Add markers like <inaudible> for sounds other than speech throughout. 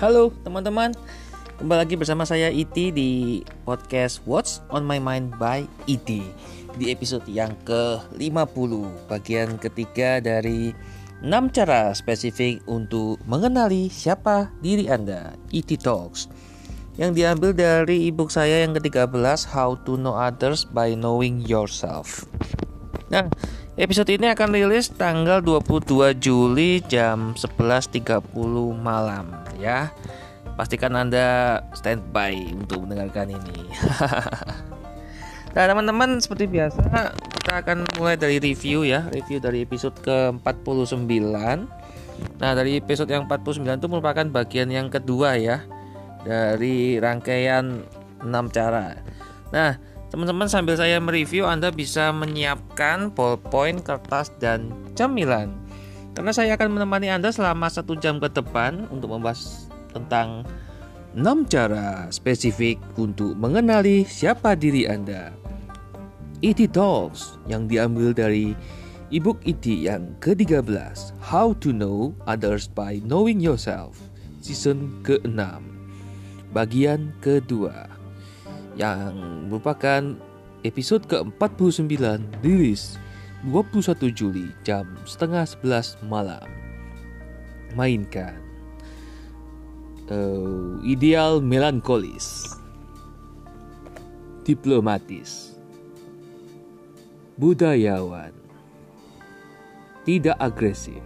Halo teman-teman, kembali lagi bersama saya Iti di podcast What's on My Mind by Iti. Di episode yang ke-50 bagian ketiga dari 6 cara spesifik untuk mengenali siapa diri Anda Iti Talks. Yang diambil dari ebook saya yang ke-13 How to Know Others by Knowing Yourself. Nah, episode ini akan rilis tanggal 22 Juli jam 11.30 malam ya. Pastikan Anda standby untuk mendengarkan ini. <laughs> nah, teman-teman seperti biasa kita akan mulai dari review ya, review dari episode ke-49. Nah, dari episode yang 49 itu merupakan bagian yang kedua ya dari rangkaian 6 cara. Nah, Teman-teman sambil saya mereview Anda bisa menyiapkan ballpoint, kertas, dan cemilan Karena saya akan menemani Anda selama satu jam ke depan untuk membahas tentang 6 cara spesifik untuk mengenali siapa diri Anda E.T. Talks yang diambil dari ebook E.T. yang ke-13 How to Know Others by Knowing Yourself Season ke-6 Bagian kedua yang merupakan episode ke-49 rilis 21 Juli jam setengah 11 malam. Mainkan. Uh, ideal melankolis, diplomatis, budayawan, tidak agresif,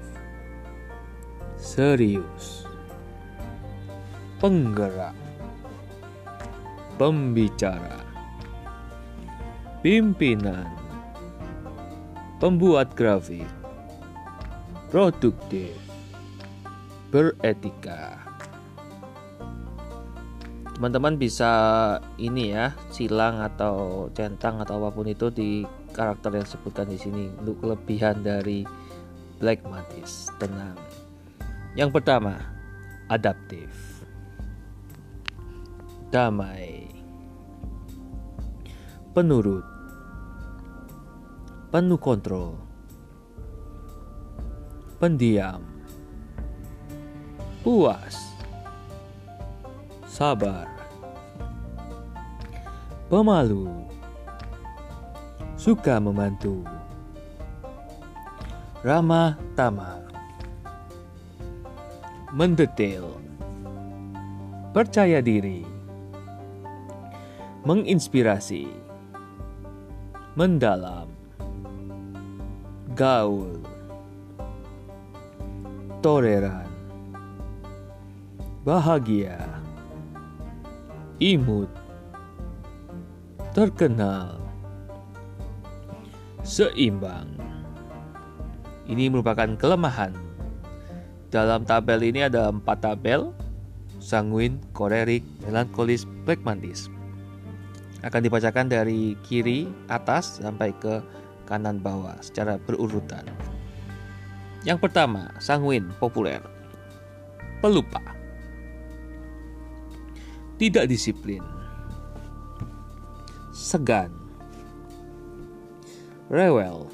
serius, penggerak pembicara, pimpinan, pembuat grafik, produktif, beretika. Teman-teman bisa ini ya, silang atau centang atau apa pun itu di karakter yang disebutkan di sini untuk kelebihan dari Black Matis. Tenang. Yang pertama, adaptif. Damai. Penurut, penuh kontrol, pendiam, puas, sabar, pemalu, suka membantu, ramah tamah, mendetail, percaya diri, menginspirasi mendalam, gaul, toleran, bahagia, imut, terkenal, seimbang. Ini merupakan kelemahan. Dalam tabel ini ada empat tabel, sanguin, kolerik, melankolis, pragmatis akan dibacakan dari kiri atas sampai ke kanan bawah secara berurutan. Yang pertama, sanguin populer. Pelupa. Tidak disiplin. Segan. Rewel.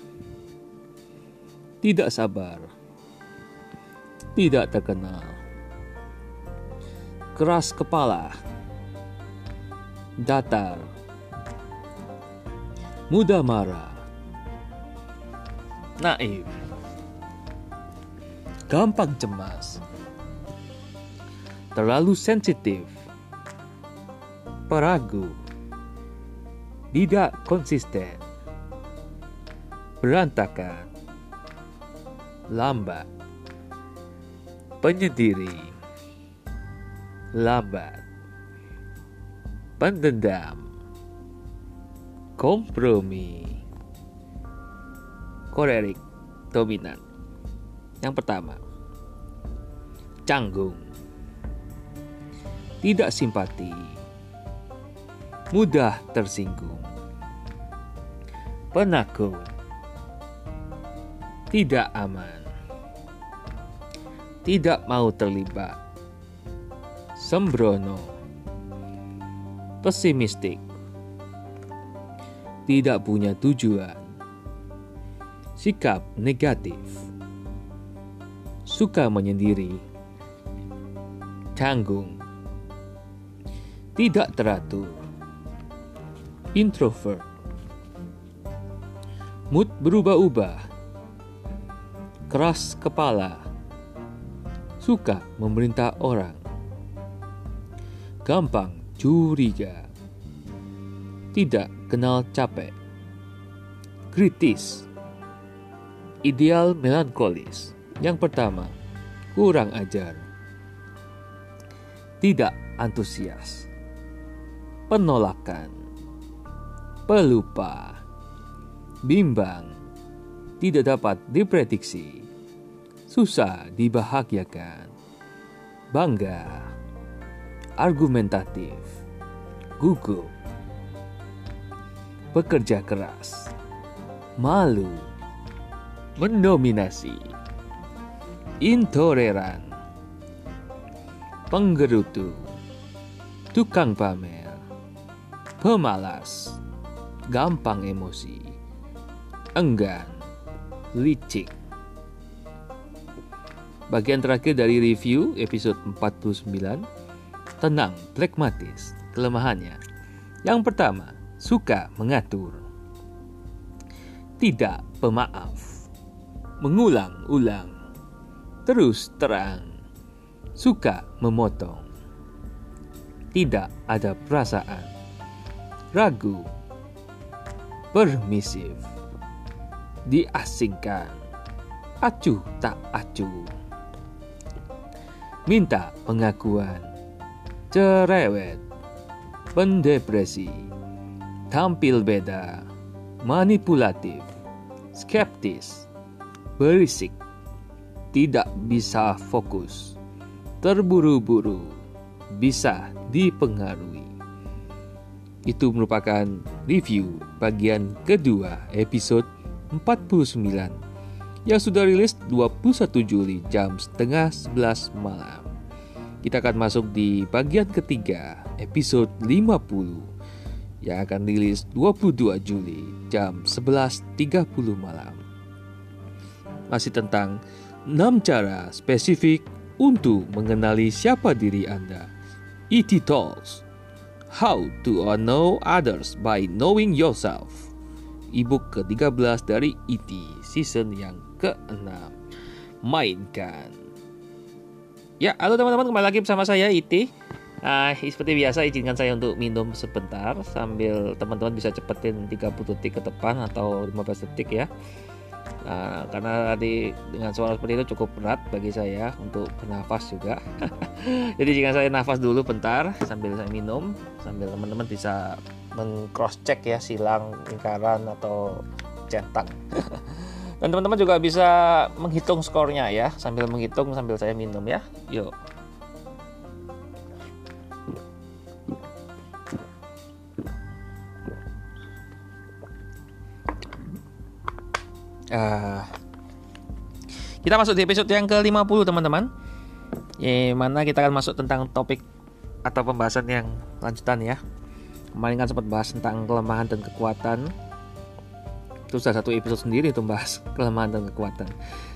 Tidak sabar. Tidak terkenal. Keras kepala. Datar mudah marah, naif, gampang cemas, terlalu sensitif, peragu, tidak konsisten, berantakan, lambat, penyendiri, lambat, pendendam, kompromi. Kolerik dominan. Yang pertama canggung. Tidak simpati. Mudah tersinggung. Penakut. Tidak aman. Tidak mau terlibat. Sembrono. Pesimistik tidak punya tujuan, sikap negatif, suka menyendiri, canggung, tidak teratur, introvert, mood berubah-ubah, keras kepala, suka memerintah orang, gampang curiga, tidak kenal capek, kritis, ideal melankolis. Yang pertama, kurang ajar, tidak antusias, penolakan, pelupa, bimbang, tidak dapat diprediksi, susah dibahagiakan, bangga, argumentatif, gugup, bekerja keras, malu, mendominasi, intoleran, penggerutu, tukang pamer, pemalas, gampang emosi, enggan, licik. Bagian terakhir dari review episode 49, tenang, pragmatis, kelemahannya. Yang pertama, suka mengatur. Tidak pemaaf. Mengulang-ulang. Terus terang. Suka memotong. Tidak ada perasaan. Ragu. Permisif. Diasingkan. Acuh tak acuh. Minta pengakuan. Cerewet. Pendepresi. Tampil beda. Manipulatif. Skeptis. Berisik. Tidak bisa fokus. Terburu-buru. Bisa dipengaruhi. Itu merupakan review bagian kedua episode 49 yang sudah rilis 21 Juli jam setengah 11 malam. Kita akan masuk di bagian ketiga episode 50 yang akan rilis 22 Juli jam 11.30 malam. Masih tentang 6 cara spesifik untuk mengenali siapa diri Anda. E.T. Talks How to Know Others by Knowing Yourself Ebook ke-13 dari E.T. season yang ke-6 Mainkan Ya, halo teman-teman kembali lagi bersama saya E.T. Nah, seperti biasa izinkan saya untuk minum sebentar sambil teman-teman bisa cepetin 30 detik ke depan atau 15 detik ya. Nah, karena tadi dengan suara seperti itu cukup berat bagi saya untuk bernafas juga. <laughs> Jadi jika saya nafas dulu bentar sambil saya minum, sambil teman-teman bisa mengcross check ya silang, lingkaran atau cetak. <laughs> Dan teman-teman juga bisa menghitung skornya ya sambil menghitung sambil saya minum ya. Yuk. Uh, kita masuk di episode yang ke-50 teman-teman. Yang mana kita akan masuk tentang topik atau pembahasan yang lanjutan ya. Kemarin kan sempat bahas tentang kelemahan dan kekuatan. Itu sudah satu episode sendiri itu bahas <laughs> kelemahan dan kekuatan.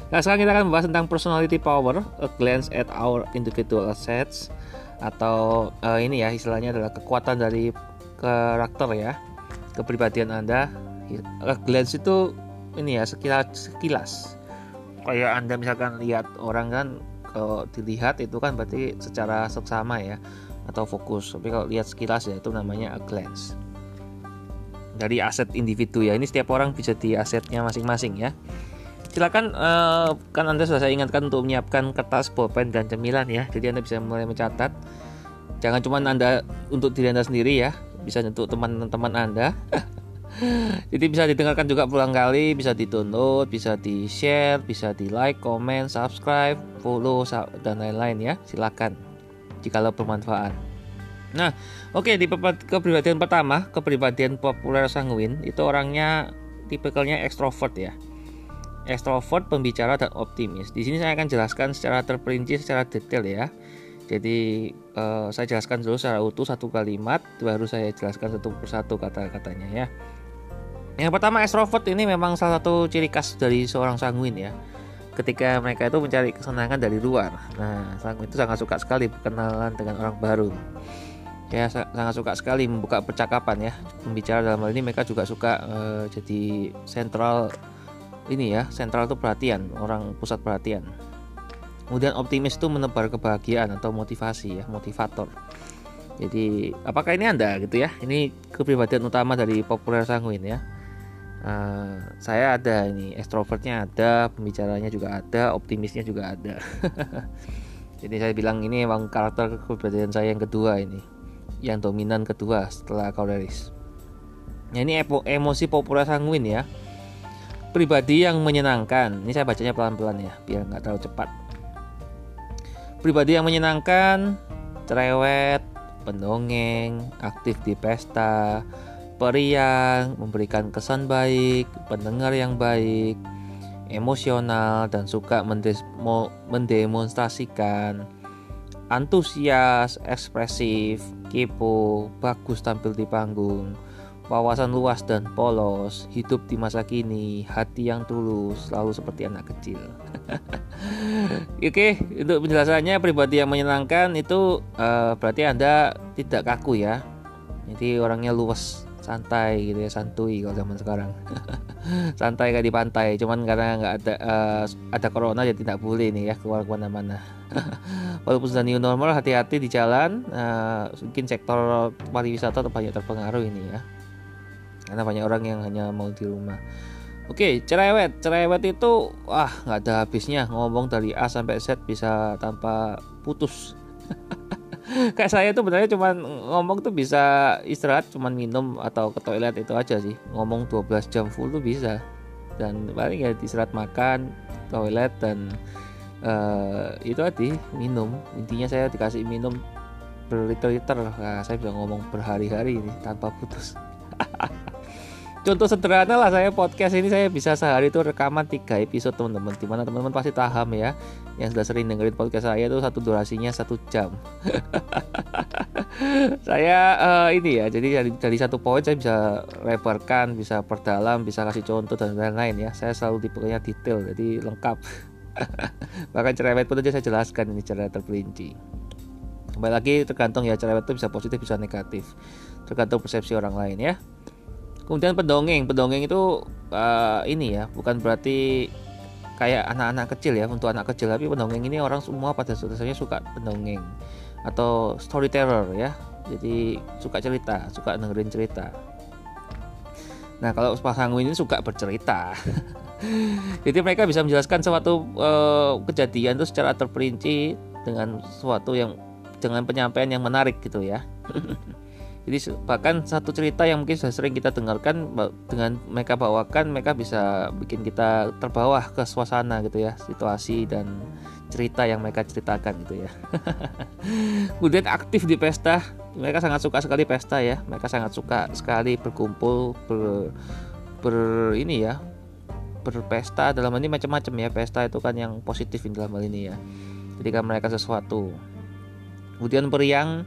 Nah sekarang kita akan membahas tentang personality power A glance at our individual assets Atau uh, ini ya istilahnya adalah kekuatan dari karakter ya Kepribadian Anda. A glance itu ini ya sekilas sekilas. Kayak anda misalkan lihat orang kan kalau dilihat itu kan berarti secara seksama ya atau fokus. Tapi kalau lihat sekilas ya itu namanya a glance. Dari aset individu ya ini setiap orang bisa di asetnya masing-masing ya. Silakan uh, kan anda sudah saya ingatkan untuk menyiapkan kertas pulpen dan cemilan ya. Jadi anda bisa mulai mencatat. Jangan cuma anda untuk diri anda sendiri ya. Bisa untuk teman-teman anda <laughs> Jadi bisa didengarkan juga pulang kali, bisa di-download, bisa di-share, bisa di-like, comment, subscribe, follow dan lain-lain ya. Silakan jikalau bermanfaat. Nah, oke okay, di kepribadian pertama, kepribadian populer sanguin itu orangnya tipikalnya ekstrovert ya. Ekstrovert, pembicara dan optimis. Di sini saya akan jelaskan secara terperinci, secara detail ya. Jadi uh, saya jelaskan dulu secara utuh satu kalimat, baru saya jelaskan satu persatu kata-katanya ya. Yang pertama extrovert ini memang salah satu ciri khas dari seorang sanguin ya. ketika mereka itu mencari kesenangan dari luar. Nah, sanguin itu sangat suka sekali berkenalan dengan orang baru. Ya, sangat suka sekali membuka percakapan ya. Pembicara dalam hal ini mereka juga suka uh, jadi sentral ini ya, sentral itu perhatian, orang pusat perhatian. Kemudian optimis itu menebar kebahagiaan atau motivasi ya, motivator. Jadi, apakah ini Anda gitu ya? Ini kepribadian utama dari populer sanguin ya uh, saya ada ini ekstrovertnya ada pembicaranya juga ada optimisnya juga ada. <laughs> Jadi saya bilang ini memang karakter kepribadian saya yang kedua ini yang dominan kedua setelah koleris nah, ini emosi populer sanguin ya. Pribadi yang menyenangkan. Ini saya bacanya pelan-pelan ya biar nggak terlalu cepat. Pribadi yang menyenangkan cerewet pendongeng aktif di pesta periang, memberikan kesan baik, pendengar yang baik, emosional dan suka mendemonstrasikan, antusias, ekspresif, kepo, bagus tampil di panggung, wawasan luas dan polos, hidup di masa kini, hati yang tulus, selalu seperti anak kecil. <laughs> Oke, untuk penjelasannya pribadi yang menyenangkan itu uh, berarti Anda tidak kaku ya. Jadi orangnya luas santai gitu ya santuy kalau zaman sekarang. <laughs> Santai kayak di pantai cuman karena nggak ada uh, ada corona jadi tidak boleh nih ya keluar ke mana-mana. <laughs> Walaupun sudah new normal hati-hati di jalan uh, mungkin sektor pariwisata banyak terpengaruh ini ya. Karena banyak orang yang hanya mau di rumah. Oke, cerewet. Cerewet itu wah nggak ada habisnya. Ngomong dari A sampai Z bisa tanpa putus. <laughs> <laughs> kayak saya tuh benernya cuman ngomong tuh bisa istirahat cuman minum atau ke toilet itu aja sih. Ngomong 12 jam full tuh bisa. Dan paling ya istirahat makan toilet dan uh, itu tadi minum. Intinya saya dikasih minum berliter-liter nah, saya bisa ngomong berhari-hari ini tanpa putus <laughs> contoh sederhana lah saya podcast ini saya bisa sehari itu rekaman tiga episode teman-teman. Di mana teman-teman pasti paham ya yang sudah sering dengerin podcast saya itu satu durasinya satu jam. <laughs> Saya uh, ini ya jadi dari, dari satu poin saya bisa lebarkan bisa perdalam bisa kasih contoh dan lain-lain ya. Saya selalu tipenya detail jadi lengkap. <laughs> Bahkan cerewet pun aja saya jelaskan ini secara terperinci. Kembali lagi tergantung ya cerewet itu bisa positif bisa negatif. Tergantung persepsi orang lain ya Kemudian pendongeng, pendongeng itu uh, ini ya, bukan berarti kayak anak-anak kecil ya untuk anak kecil, tapi pendongeng ini orang semua pada dasarnya suka pendongeng atau storyteller ya. Jadi suka cerita, suka dengerin cerita. Nah kalau pasangan ini suka bercerita. <laughs> Jadi mereka bisa menjelaskan suatu uh, kejadian itu secara terperinci dengan suatu yang dengan penyampaian yang menarik gitu ya. <laughs> Jadi bahkan satu cerita yang mungkin sudah sering kita dengarkan dengan mereka bawakan, mereka bisa bikin kita terbawa ke suasana gitu ya, situasi dan cerita yang mereka ceritakan gitu ya. <laughs> Kemudian aktif di pesta, mereka sangat suka sekali pesta ya, mereka sangat suka sekali berkumpul ber, ber ini ya, berpesta dalam ini macam-macam ya, pesta itu kan yang positif dalam hal ini ya. Ketika mereka sesuatu. Kemudian periang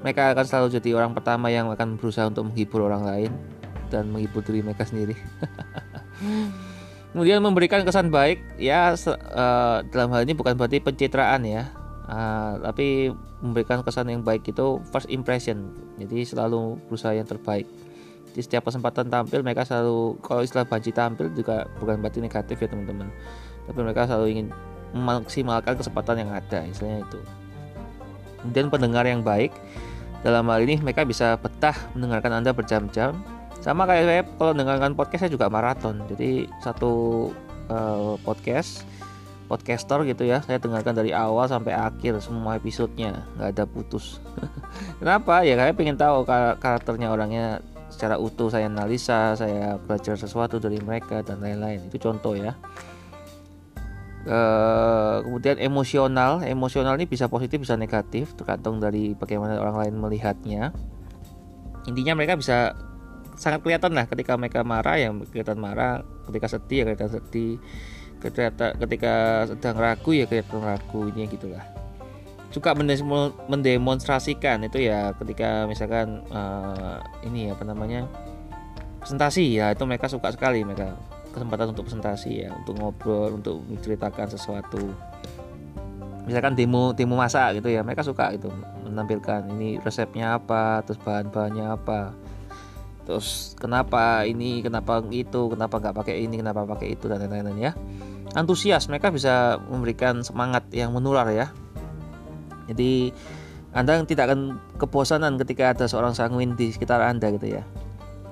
mereka akan selalu jadi orang pertama yang akan berusaha untuk menghibur orang lain dan menghibur diri mereka sendiri. <laughs> Kemudian memberikan kesan baik, ya uh, dalam hal ini bukan berarti pencitraan ya, uh, tapi memberikan kesan yang baik itu first impression. Jadi selalu berusaha yang terbaik. Di setiap kesempatan tampil mereka selalu kalau istilah banci tampil juga bukan berarti negatif ya teman-teman. Tapi mereka selalu ingin memaksimalkan kesempatan yang ada, istilahnya itu. Kemudian pendengar yang baik, dalam hal ini mereka bisa betah mendengarkan Anda berjam-jam. Sama kayak saya kalau mendengarkan podcast saya juga maraton. Jadi satu uh, podcast podcaster gitu ya saya dengarkan dari awal sampai akhir semua episodenya. Nggak ada putus. <laughs> Kenapa? Ya saya pengen tahu karakternya orangnya secara utuh saya analisa saya belajar sesuatu dari mereka dan lain-lain. Itu contoh ya Uh, kemudian emosional, emosional ini bisa positif bisa negatif tergantung dari bagaimana orang lain melihatnya. Intinya mereka bisa sangat kelihatan lah ketika mereka marah yang kelihatan marah, ketika sedih ya kelihatan sedih, ketika ketika sedang ragu ya kelihatan ragu ini gitulah. Suka mendemonstrasikan itu ya ketika misalkan uh, ini apa namanya presentasi ya itu mereka suka sekali mereka kesempatan untuk presentasi ya untuk ngobrol untuk menceritakan sesuatu. Misalkan demo demo masak gitu ya mereka suka itu menampilkan ini resepnya apa terus bahan-bahannya apa. Terus kenapa ini kenapa itu kenapa nggak pakai ini kenapa pakai itu dan lain-lain ya. Antusias mereka bisa memberikan semangat yang menular ya. Jadi anda tidak akan kebosanan ketika ada seorang sanguin di sekitar Anda gitu ya.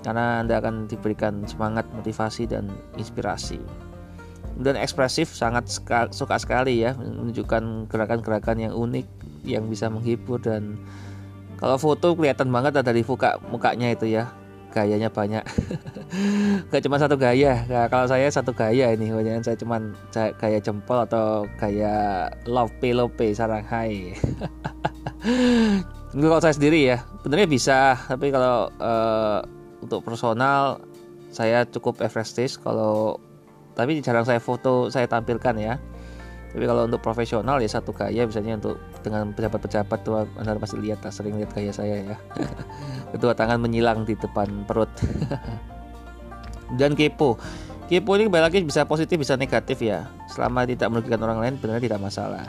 Karena Anda akan diberikan semangat, motivasi dan inspirasi. Dan ekspresif sangat suka sekali ya menunjukkan gerakan-gerakan yang unik yang bisa menghibur dan kalau foto kelihatan banget ada dari muka mukanya itu ya. Gayanya banyak. <laughs> Gak cuma satu gaya. Nah, kalau saya satu gaya ini banyak saya cuma gaya jempol atau gaya lope lope sarang hai Itu kalau <laughs> saya sendiri ya, sebenarnya bisa, tapi kalau uh, untuk personal saya cukup everestis kalau tapi jarang saya foto saya tampilkan ya. Tapi kalau untuk profesional ya satu gaya misalnya untuk dengan pejabat-pejabat tuh Anda pasti lihat tak sering lihat gaya saya ya. <laughs> Kedua tangan menyilang di depan perut. <laughs> Dan kepo. Kepo ini kembali lagi bisa positif bisa negatif ya. Selama tidak merugikan orang lain benar tidak masalah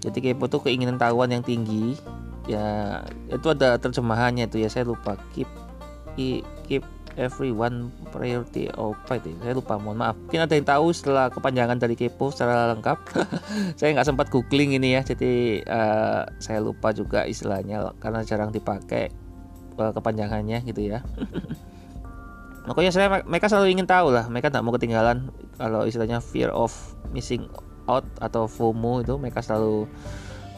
jadi kepo tuh keinginan tahuan yang tinggi ya itu ada terjemahannya itu ya saya lupa keep keep everyone priority apa itu saya lupa mohon maaf. Mungkin ada yang tahu setelah kepanjangan dari kepo secara lengkap? <laughs> Saya nggak sempat googling ini ya jadi uh, saya lupa juga istilahnya karena jarang dipakai uh, kepanjangannya gitu ya. <laughs> Makanya saya mereka selalu ingin tahu lah mereka tidak mau ketinggalan. Kalau istilahnya fear of missing out atau FOMO itu mereka selalu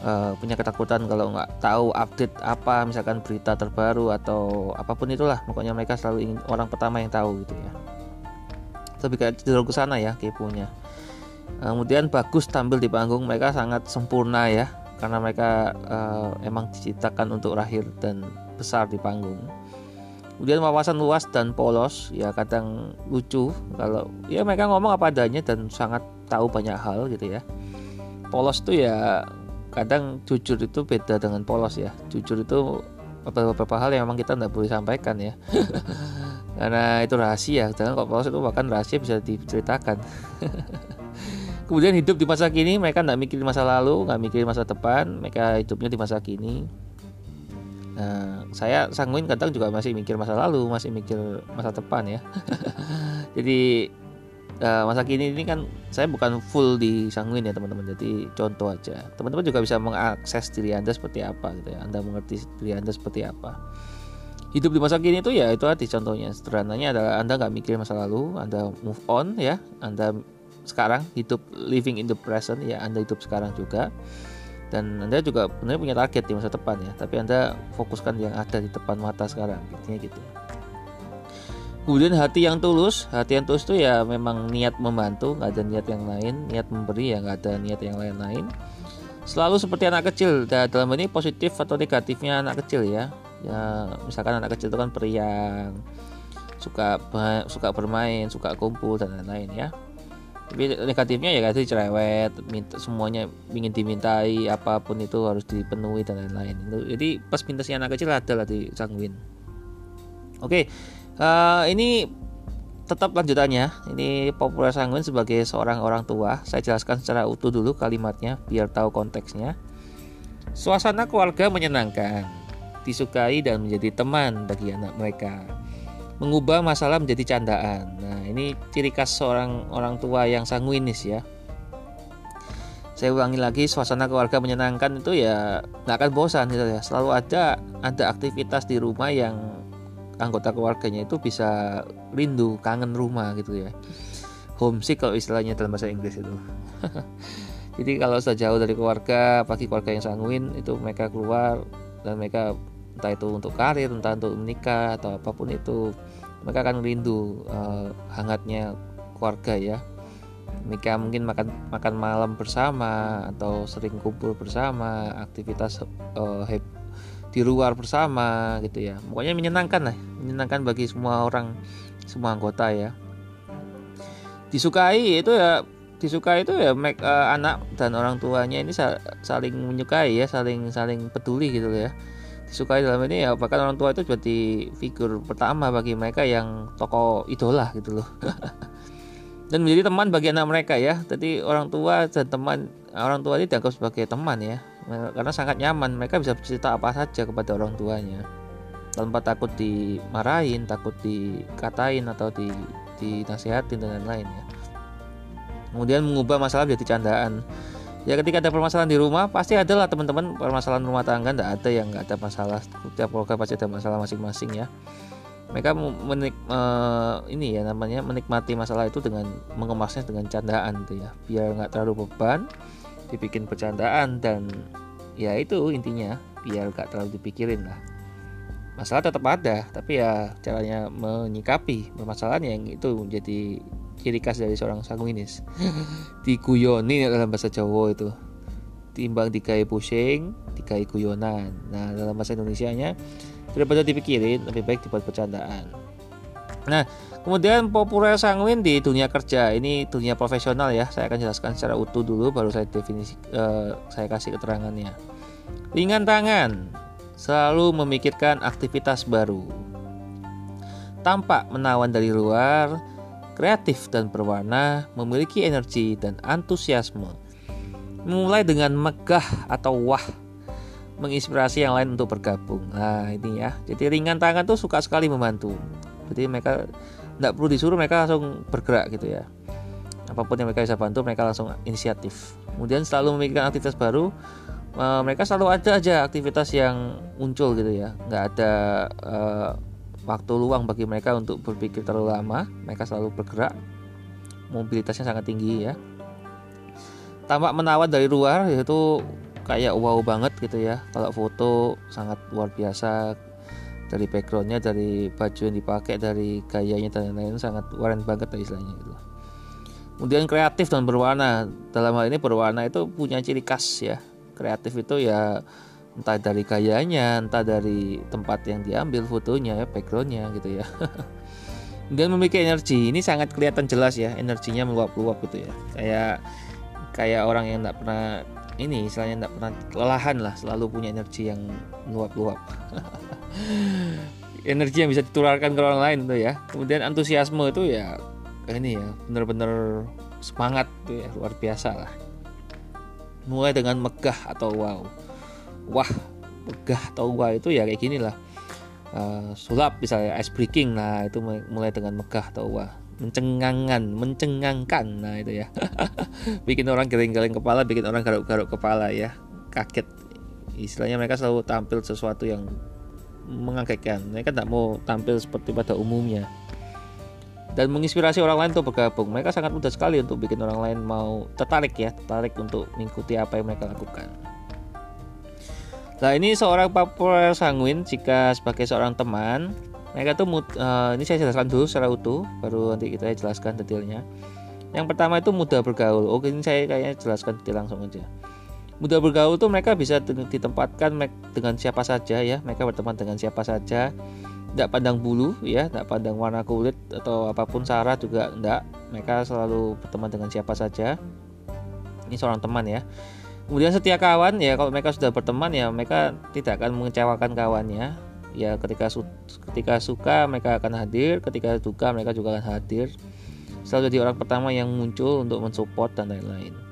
uh, punya ketakutan kalau nggak tahu update apa misalkan berita terbaru atau apa pun itulah. Pokoknya mereka selalu ingin orang pertama yang tahu gitu ya. Lebih cenderung ke sana ya keponya. Kemudian bagus tampil di panggung mereka sangat sempurna ya karena mereka uh, emang diciptakan untuk lahir dan besar di panggung. Kemudian wawasan luas dan polos ya kadang lucu kalau ya mereka ngomong apa adanya dan sangat tahu banyak hal gitu ya. Polos tuh ya kadang jujur itu beda dengan polos ya. Jujur itu beberapa hal yang memang kita tidak boleh sampaikan ya. <laughs> Karena itu rahasia. Dan kok polos itu bahkan rahasia bisa diceritakan. <laughs> Kemudian hidup di masa kini mereka tidak mikirin masa lalu nggak mikirin masa depan mereka hidupnya di masa kini. Nah, saya sanguin kadang juga masih mikir masa lalu, masih mikir masa depan ya. <laughs> Jadi uh, masa kini ini kan saya bukan full di sanguin ya teman-teman. Jadi contoh aja. Teman-teman juga bisa mengakses diri anda seperti apa gitu ya. Anda mengerti diri anda seperti apa. Hidup di masa kini itu ya itu arti contohnya. Sederhananya adalah anda nggak mikir masa lalu anda move on ya. Anda sekarang hidup living in the present ya anda hidup sekarang juga. Dan anda juga benar punya target di masa depan ya. Tapi anda fokuskan yang ada di depan mata sekarang intinya gitu kemudian hati yang tulus hati yang tulus itu ya memang niat membantu nggak ada niat yang lain. Niat memberi ya nggak ada niat yang lain-lain. Selalu seperti anak kecil dan dalam ini positif atau negatifnya anak kecil ya. Ya misalkan anak kecil itu kan periang suka suka bermain suka kumpul dan lain-lain ya. Tapi negatifnya ya kasih cerewet minta semuanya ingin dimintai apa pun itu harus dipenuhi dan lain-lain. Jadi pas mintasnya anak kecil ada lah di sanguin oke uh, ini tetap lanjutannya. Ini populer sanguin sebagai seorang orang tua. Saya jelaskan secara utuh dulu kalimatnya biar tahu konteksnya. Suasana keluarga menyenangkan. Disukai dan menjadi teman bagi anak mereka. Mengubah masalah menjadi candaan. Nah ini ciri khas seorang orang tua yang sanguinis ya. Saya ulangi lagi suasana keluarga menyenangkan itu ya nggak akan bosan gitu ya. Selalu ada ada aktivitas di rumah yang anggota keluarganya itu bisa rindu kangen rumah gitu ya. Homesick kalau istilahnya dalam bahasa Inggris itu. <laughs> Jadi kalau sudah jauh dari keluarga pagi keluarga yang sanguin itu mereka keluar dan mereka entah itu untuk karir entah untuk menikah atau apa pun itu mereka akan rindu uh, hangatnya keluarga ya. Mereka mungkin makan makan malam bersama atau sering kumpul bersama aktivitas uh, di luar bersama gitu ya. Pokoknya menyenangkan lah menyenangkan bagi semua orang semua anggota ya. Disukai itu ya disukai itu ya make, uh, anak dan orang tuanya ini saling menyukai ya saling saling peduli gitu ya. Disukai dalam ini ya bahkan orang tua itu jadi figur pertama bagi mereka yang tokoh idola gitu loh. <laughs> Dan menjadi teman bagi anak mereka ya. Jadi orang tua dan teman orang tua ini dianggap sebagai teman ya karena sangat nyaman. Mereka bisa bercerita apa saja kepada orang tuanya. Tanpa takut dimarahin takut dikatain atau di dinasihatin dan lain-lain ya. Kemudian mengubah masalah menjadi candaan. Ya ketika ada permasalahan di rumah pasti ada lah teman-teman permasalahan rumah tangga. Tidak ada yang nggak ada masalah. Setiap keluarga pasti ada masalah masing-masing ya. Mereka menik uh, ini ya namanya menikmati masalah itu dengan mengemasnya dengan candaan tuh ya. Biar nggak terlalu beban dibikin bercandaan dan ya itu intinya biar nggak terlalu dipikirin lah. Masalah tetap ada tapi ya caranya menyikapi permasalahan yang itu menjadi ciri khas dari seorang sanguinis. <laughs> Diguyoni dalam bahasa Jawa itu. Timbang dikai pusing dikai guyonan. Nah dalam bahasa Indonesia nya daripada dipikirin lebih baik dibuat bercandaan. Nah kemudian populer sanguin di dunia kerja ini dunia profesional ya saya akan jelaskan secara utuh dulu baru saya definisi uh, saya kasih keterangannya ringan tangan selalu memikirkan aktivitas baru. Tampak menawan dari luar, kreatif dan berwarna, memiliki energi dan antusiasme. Mulai dengan megah atau wah, menginspirasi yang lain untuk bergabung. Nah ini ya, jadi ringan tangan tuh suka sekali membantu. Jadi mereka tidak perlu disuruh, mereka langsung bergerak gitu ya. Apa pun yang mereka bisa bantu, mereka langsung inisiatif. Kemudian selalu memikirkan aktivitas baru, uh, mereka selalu ada aja aktivitas yang muncul gitu ya. Nggak ada uh, waktu luang bagi mereka untuk berpikir terlalu lama. Mereka selalu bergerak. Mobilitasnya sangat tinggi ya. Tampak menawan dari luar yaitu kayak wow banget gitu ya. Kalau foto sangat luar biasa dari backgroundnya dari baju yang dipakai dari gayanya dan lain-lain sangat keren banget lah istilahnya gitu kemudian kreatif dan berwarna. Dalam hal ini berwarna itu punya ciri khas ya. Kreatif itu ya entah dari gayanya entah dari tempat yang diambil fotonya ya backgroundnya gitu ya. <laughs> Dan memiliki energi. Ini sangat kelihatan jelas ya energinya meluap-luap gitu ya. Kayak kayak orang yang tidak pernah ini istilahnya tidak pernah kelelahan lah selalu punya energi yang meluap-luap <laughs> <gasps> energi yang bisa ditularkan ke orang lain tuh ya. Kemudian antusiasme itu ya ini ya benar-benar semangat tuh ya luar biasa lah. Mulai dengan megah atau wow. Wah megah atau wow itu ya kayak gini lah. Uh, sulap misalnya ice breaking nah itu mulai dengan megah atau wah mencengangan mencengangkan nah itu ya. <laughs> Bikin orang geleng-geleng kepala bikin orang garuk-garuk kepala ya. Kaget. Istilahnya mereka selalu tampil sesuatu yang mengagetkan mereka tidak mau tampil seperti pada umumnya dan menginspirasi orang lain untuk bergabung. Mereka sangat mudah sekali untuk bikin orang lain mau tertarik ya, tertarik untuk mengikuti apa yang mereka lakukan. Nah ini seorang populer sanguin jika sebagai seorang teman mereka tuh uh, ini saya jelaskan dulu secara utuh baru nanti kita jelaskan detailnya. Yang pertama itu mudah bergaul. Oke ini saya kayaknya jelaskan detail langsung aja. Mudah bergaul tuh mereka bisa ditempatkan dengan siapa saja ya. Mereka berteman dengan siapa saja. Tidak pandang bulu ya tidak pandang warna kulit atau apa pun syarat juga tidak mereka selalu berteman dengan siapa saja. Ini seorang teman ya. Kemudian setia kawan ya kalau mereka sudah berteman ya mereka tidak akan mengecewakan kawannya. Ya ketika su ketika suka mereka akan hadir ketika duka mereka juga akan hadir. Selalu jadi orang pertama yang muncul untuk mensupport dan lain-lain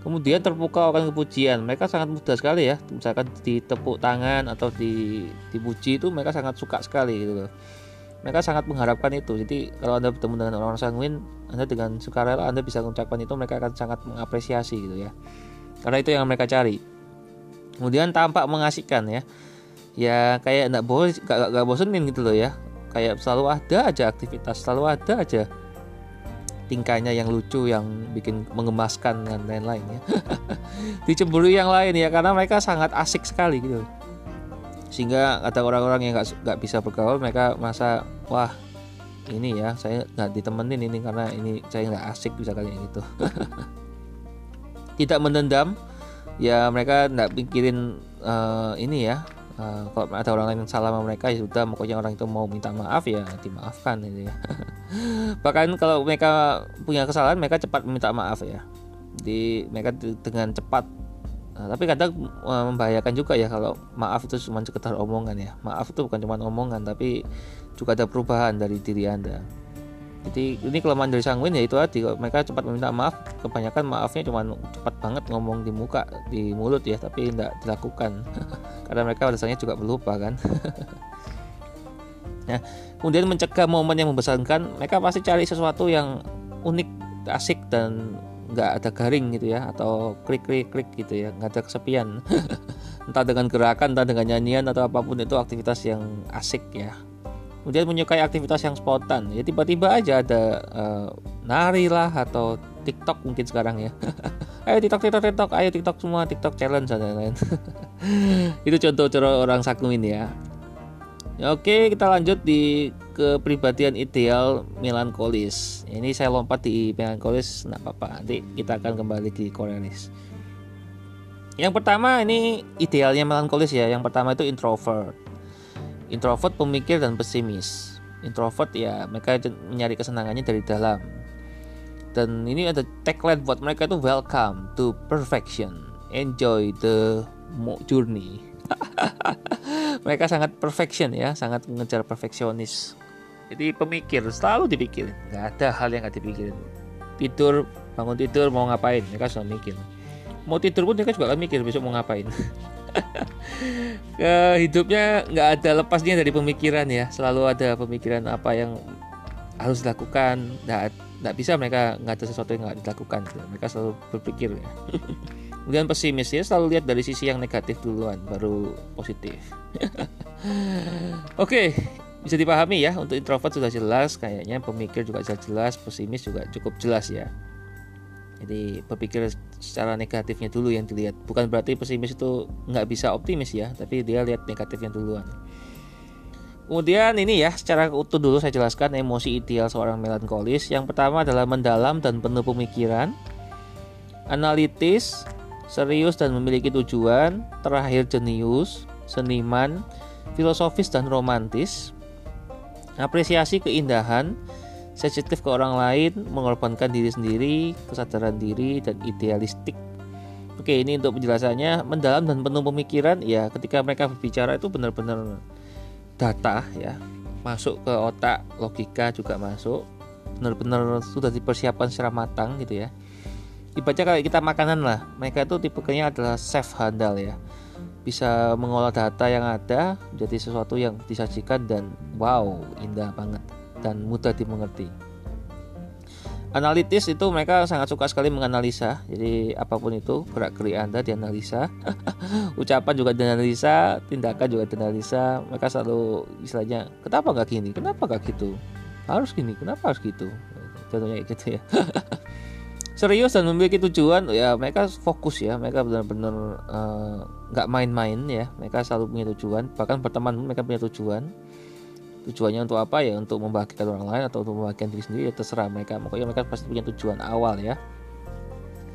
kemudian terpukau akan kepujian. Mereka sangat mudah sekali ya. Misalkan ditepuk tangan atau di dipuji itu mereka sangat suka sekali gitu loh. Mereka sangat mengharapkan itu. Jadi kalau anda bertemu dengan orang-orang sanguin anda dengan sukarela anda bisa mengucapkan itu mereka akan sangat mengapresiasi gitu ya. Karena itu yang mereka cari. Kemudian tampak mengasihkan ya. Ya kayak enggak bos gak, gak bosenin gitu loh ya. Kayak selalu ada aja aktivitas selalu ada aja tingkahnya yang lucu yang bikin mengemaskan dan lain-lain ya. <laughs> Dicemburu yang lain ya karena mereka sangat asik sekali gitu. Sehingga ada orang-orang yang nggak bisa bergaul mereka masa wah ini ya saya nggak ditemenin ini karena ini saya nggak asik bisa kali gitu. <laughs> Tidak menendam ya mereka nggak pikirin uh, ini ya uh, kalau ada orang lain yang salah sama mereka ya sudah pokoknya orang itu mau minta maaf ya dimaafkan ini ya. <laughs> Bahkan kalau mereka punya kesalahan mereka cepat meminta maaf ya. Di mereka dengan cepat. Nah, tapi kadang uh, membahayakan juga ya kalau maaf itu cuma sekedar omongan ya. Maaf itu bukan cuma omongan tapi juga ada perubahan dari diri anda jadi ini kelemahan dari sanguin ya itu tadi mereka cepat meminta maaf kebanyakan maafnya cuma cepat banget ngomong di muka di mulut ya tapi tidak dilakukan. <laughs> Karena mereka rasanya juga pelupa kan? Nah <laughs> kemudian mencegah momen yang membesarkan mereka pasti cari sesuatu yang unik asik dan nggak ada garing gitu ya atau klik klik klik gitu ya nggak ada kesepian. <laughs> Entah dengan gerakan entah dengan nyanyian atau apa pun itu aktivitas yang asik ya kemudian menyukai aktivitas yang spontan ya tiba-tiba aja ada uh, nari lah atau TikTok mungkin sekarang ya <laughs> ayo TikTok TikTok TikTok ayo TikTok semua TikTok challenge dan lain-lain <laughs> itu contoh-contoh orang sakuin ya Oke, kita lanjut di kepribadian ideal melankolis. Ini saya lompat di melankolis, nggak apa-apa. Nanti kita akan kembali di koreanis. Yang pertama ini idealnya melankolis ya. Yang pertama itu introvert. Introvert pemikir dan pesimis. Introvert ya mereka mencari kesenangannya dari dalam. Dan ini ada tagline buat mereka itu welcome to perfection. Enjoy the journey. <laughs> mereka sangat perfection ya, sangat mengejar perfeksionis. Jadi pemikir selalu dipikirin, nggak ada hal yang nggak dipikirin. Tidur, bangun tidur mau ngapain, mereka selalu mikir. Mau tidur pun mereka juga akan mikir besok mau ngapain. <laughs> ke hidupnya nggak ada lepasnya dari pemikiran ya. Selalu ada pemikiran apa yang harus dilakukan. Nggak nggak bisa mereka nggak ada sesuatu yang nggak dilakukan mereka selalu berpikir ya. <laughs> Kemudian pesimis ya selalu lihat dari sisi yang negatif duluan baru positif. <laughs> Oke okay, bisa dipahami ya. Untuk introvert sudah jelas kayaknya pemikir juga jelas jelas pesimis juga cukup jelas ya jadi berpikir secara negatifnya dulu yang dilihat bukan berarti pesimis itu nggak bisa optimis ya tapi dia lihat negatifnya duluan Kemudian ini ya, secara utuh dulu saya jelaskan emosi ideal seorang melankolis. Yang pertama adalah mendalam dan penuh pemikiran, analitis, serius dan memiliki tujuan, terakhir jenius, seniman, filosofis dan romantis, apresiasi keindahan, sensitif ke orang lain, mengorbankan diri sendiri, kesadaran diri, dan idealistik. Oke, ini untuk penjelasannya mendalam dan penuh pemikiran. Ya, ketika mereka berbicara itu benar-benar data ya, masuk ke otak, logika juga masuk, benar-benar sudah dipersiapkan secara matang gitu ya. Ibaratnya kayak kita makanan lah, mereka itu tipenya adalah chef handal ya bisa mengolah data yang ada jadi sesuatu yang disajikan dan wow indah banget dan mudah dimengerti. Analitis itu mereka sangat suka sekali menganalisa. Jadi apa pun itu gerak gerik Anda dianalisa, <laughs> ucapan juga dianalisa, tindakan juga dianalisa. Mereka selalu istilahnya, kenapa nggak gini, kenapa nggak gitu, harus gini, kenapa harus gitu. Contohnya gitu ya. <laughs> Serius dan memiliki tujuan, ya mereka fokus ya, mereka benar-benar eh, nggak main-main ya. Mereka selalu punya tujuan, bahkan berteman mereka punya tujuan tujuannya untuk apa ya? Untuk membahagiakan orang lain atau untuk membahagiakan diri sendiri ya terserah mereka. Pokoknya mereka pasti punya tujuan awal ya.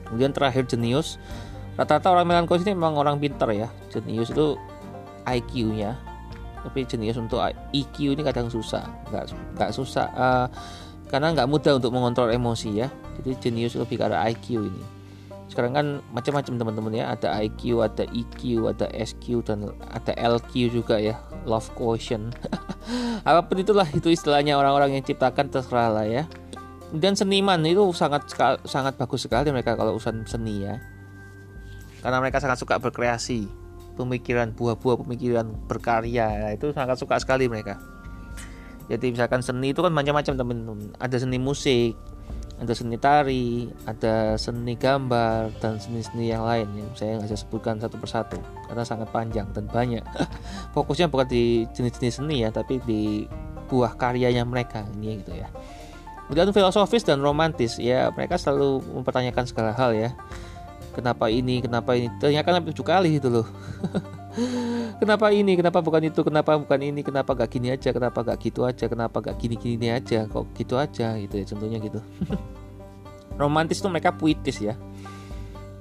Kemudian terakhir jenius. Rata-rata orang melankolis ini memang orang pintar ya. Jenius itu IQ nya tapi jenius untuk IQ ini kadang susah. Nggak nggak susah uh, karena nggak mudah untuk mengontrol emosi ya. Jadi jenius lebih arah IQ ini sekarang kan macam-macam teman-teman ya. Ada IQ ada EQ ada SQ dan ada LQ juga ya. Love quotient. <laughs> Apa pun itulah itu istilahnya orang-orang yang ciptakan terserah lah ya. Dan seniman itu sangat sangat bagus sekali mereka kalau urusan seni ya. Karena mereka sangat suka berkreasi pemikiran buah-buah pemikiran berkarya ya, itu sangat suka sekali mereka. Jadi misalkan seni itu kan macam-macam teman-teman. Ada seni musik ada seni tari, ada seni gambar dan seni-seni yang lain yang saya nggak bisa sebutkan satu persatu karena sangat panjang dan banyak. <laughs> Fokusnya bukan di jenis-jenis seni ya, tapi di buah karyanya mereka ini gitu ya. Kemudian filosofis dan romantis ya mereka selalu mempertanyakan segala hal ya. Kenapa ini, kenapa ini? Tanyakan sampai tujuh kali gitu loh. <laughs> <gasps> kenapa ini? Kenapa bukan itu? Kenapa bukan ini? Kenapa gak gini aja? Kenapa gak gitu aja? Kenapa gak gini gini aja? Kok gitu aja? Gitu ya contohnya gitu. <laughs> Romantis tuh mereka puitis ya.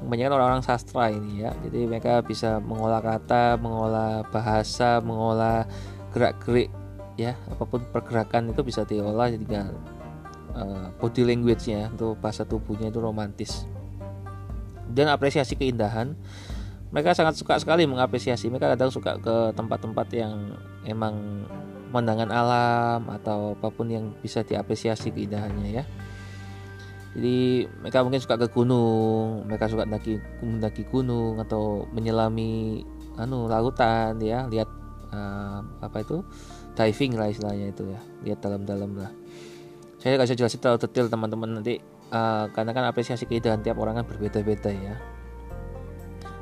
Banyak orang-orang sastra ini ya. Jadi mereka bisa mengolah kata mengolah bahasa mengolah gerak-gerik ya. Apa pun pergerakan itu bisa diolah jadi uh, body language-nya untuk bahasa tubuhnya itu romantis. Dan apresiasi keindahan mereka sangat suka sekali mengapresiasi. Mereka kadang suka ke tempat-tempat yang emang pemandangan alam atau apa pun yang bisa diapresiasi keindahannya ya. Jadi mereka mungkin suka ke gunung mereka suka mendaki mendaki gunung atau menyelami anu lautan ya. Lihat uh, apa itu? Diving lah istilahnya itu ya. Lihat dalam-dalam lah. Saya nggak bisa jelasin terlalu detail teman-teman. Nanti uh, karena kan apresiasi keindahan tiap orang kan berbeda-beda ya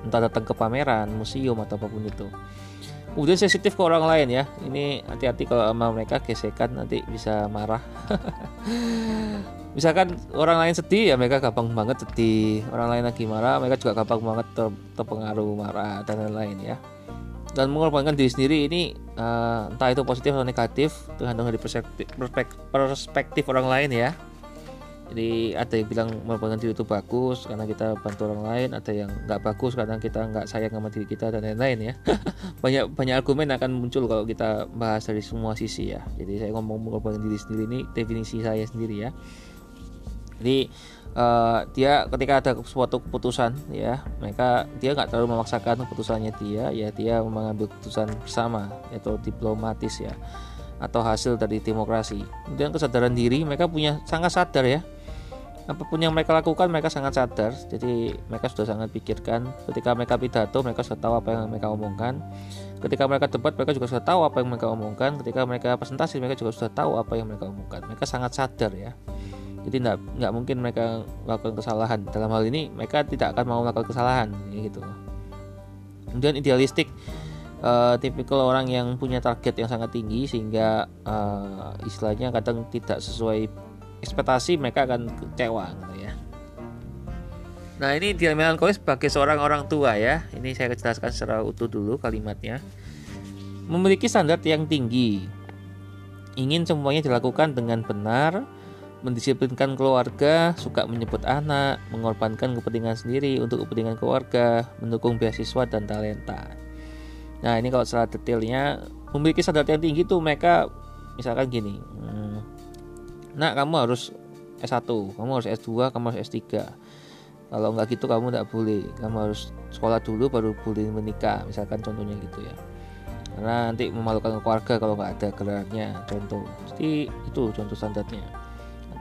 entah datang ke pameran museum atau apa pun itu. Kemudian sensitif ke orang lain ya. Ini hati-hati kalau sama mereka gesekan nanti bisa marah. <laughs> Misalkan orang lain sedih ya mereka gampang banget sedih. Orang lain lagi marah mereka juga gampang banget ter terpengaruh marah dan lain-lain ya. Dan mengorbankan diri sendiri ini uh, entah itu positif atau negatif tergantung dari perspektif, perspektif orang lain ya jadi ada yang bilang mengorbankan diri itu bagus karena kita bantu orang lain ada yang nggak bagus karena kita nggak sayang sama diri kita dan lain-lain ya. <laughs> Banyak banyak argumen akan muncul kalau kita bahas dari semua sisi ya. Jadi saya ngomong mengorbankan diri sendiri ini definisi saya sendiri ya. Jadi uh, dia ketika ada suatu keputusan ya mereka dia nggak terlalu memaksakan keputusannya dia ya dia mengambil keputusan bersama yaitu diplomatis ya atau hasil dari demokrasi. Kemudian kesadaran diri mereka punya sangat sadar ya. Apa pun yang mereka lakukan mereka sangat sadar. Jadi mereka sudah sangat pikirkan. Ketika mereka pidato mereka sudah tahu apa yang mereka omongkan. Ketika mereka debat mereka juga sudah tahu apa yang mereka omongkan. Ketika mereka presentasi mereka juga sudah tahu apa yang mereka omongkan. Mereka sangat sadar ya. Jadi nggak nggak mungkin mereka melakukan kesalahan. Dalam hal ini mereka tidak akan mau melakukan kesalahan gitu. Kemudian idealistik uh, tipikal orang yang punya target yang sangat tinggi sehingga uh, istilahnya kadang tidak sesuai ekspektasi mereka akan kecewa gitu ya. Nah ini dia melankolis sebagai seorang orang tua ya. Ini saya jelaskan secara utuh dulu kalimatnya. Memiliki standar yang tinggi. Ingin semuanya dilakukan dengan benar mendisiplinkan keluarga, suka menyebut anak, mengorbankan kepentingan sendiri untuk kepentingan keluarga, mendukung beasiswa dan talenta. Nah ini kalau secara detailnya memiliki standar yang tinggi tuh mereka misalkan gini, nah kamu harus S1, kamu harus S2, kamu harus S3. Kalau nggak gitu kamu nggak boleh, kamu harus sekolah dulu baru boleh menikah, misalkan contohnya gitu ya. Karena nanti memalukan keluarga kalau nggak ada gelarnya, contoh. Jadi itu contoh standarnya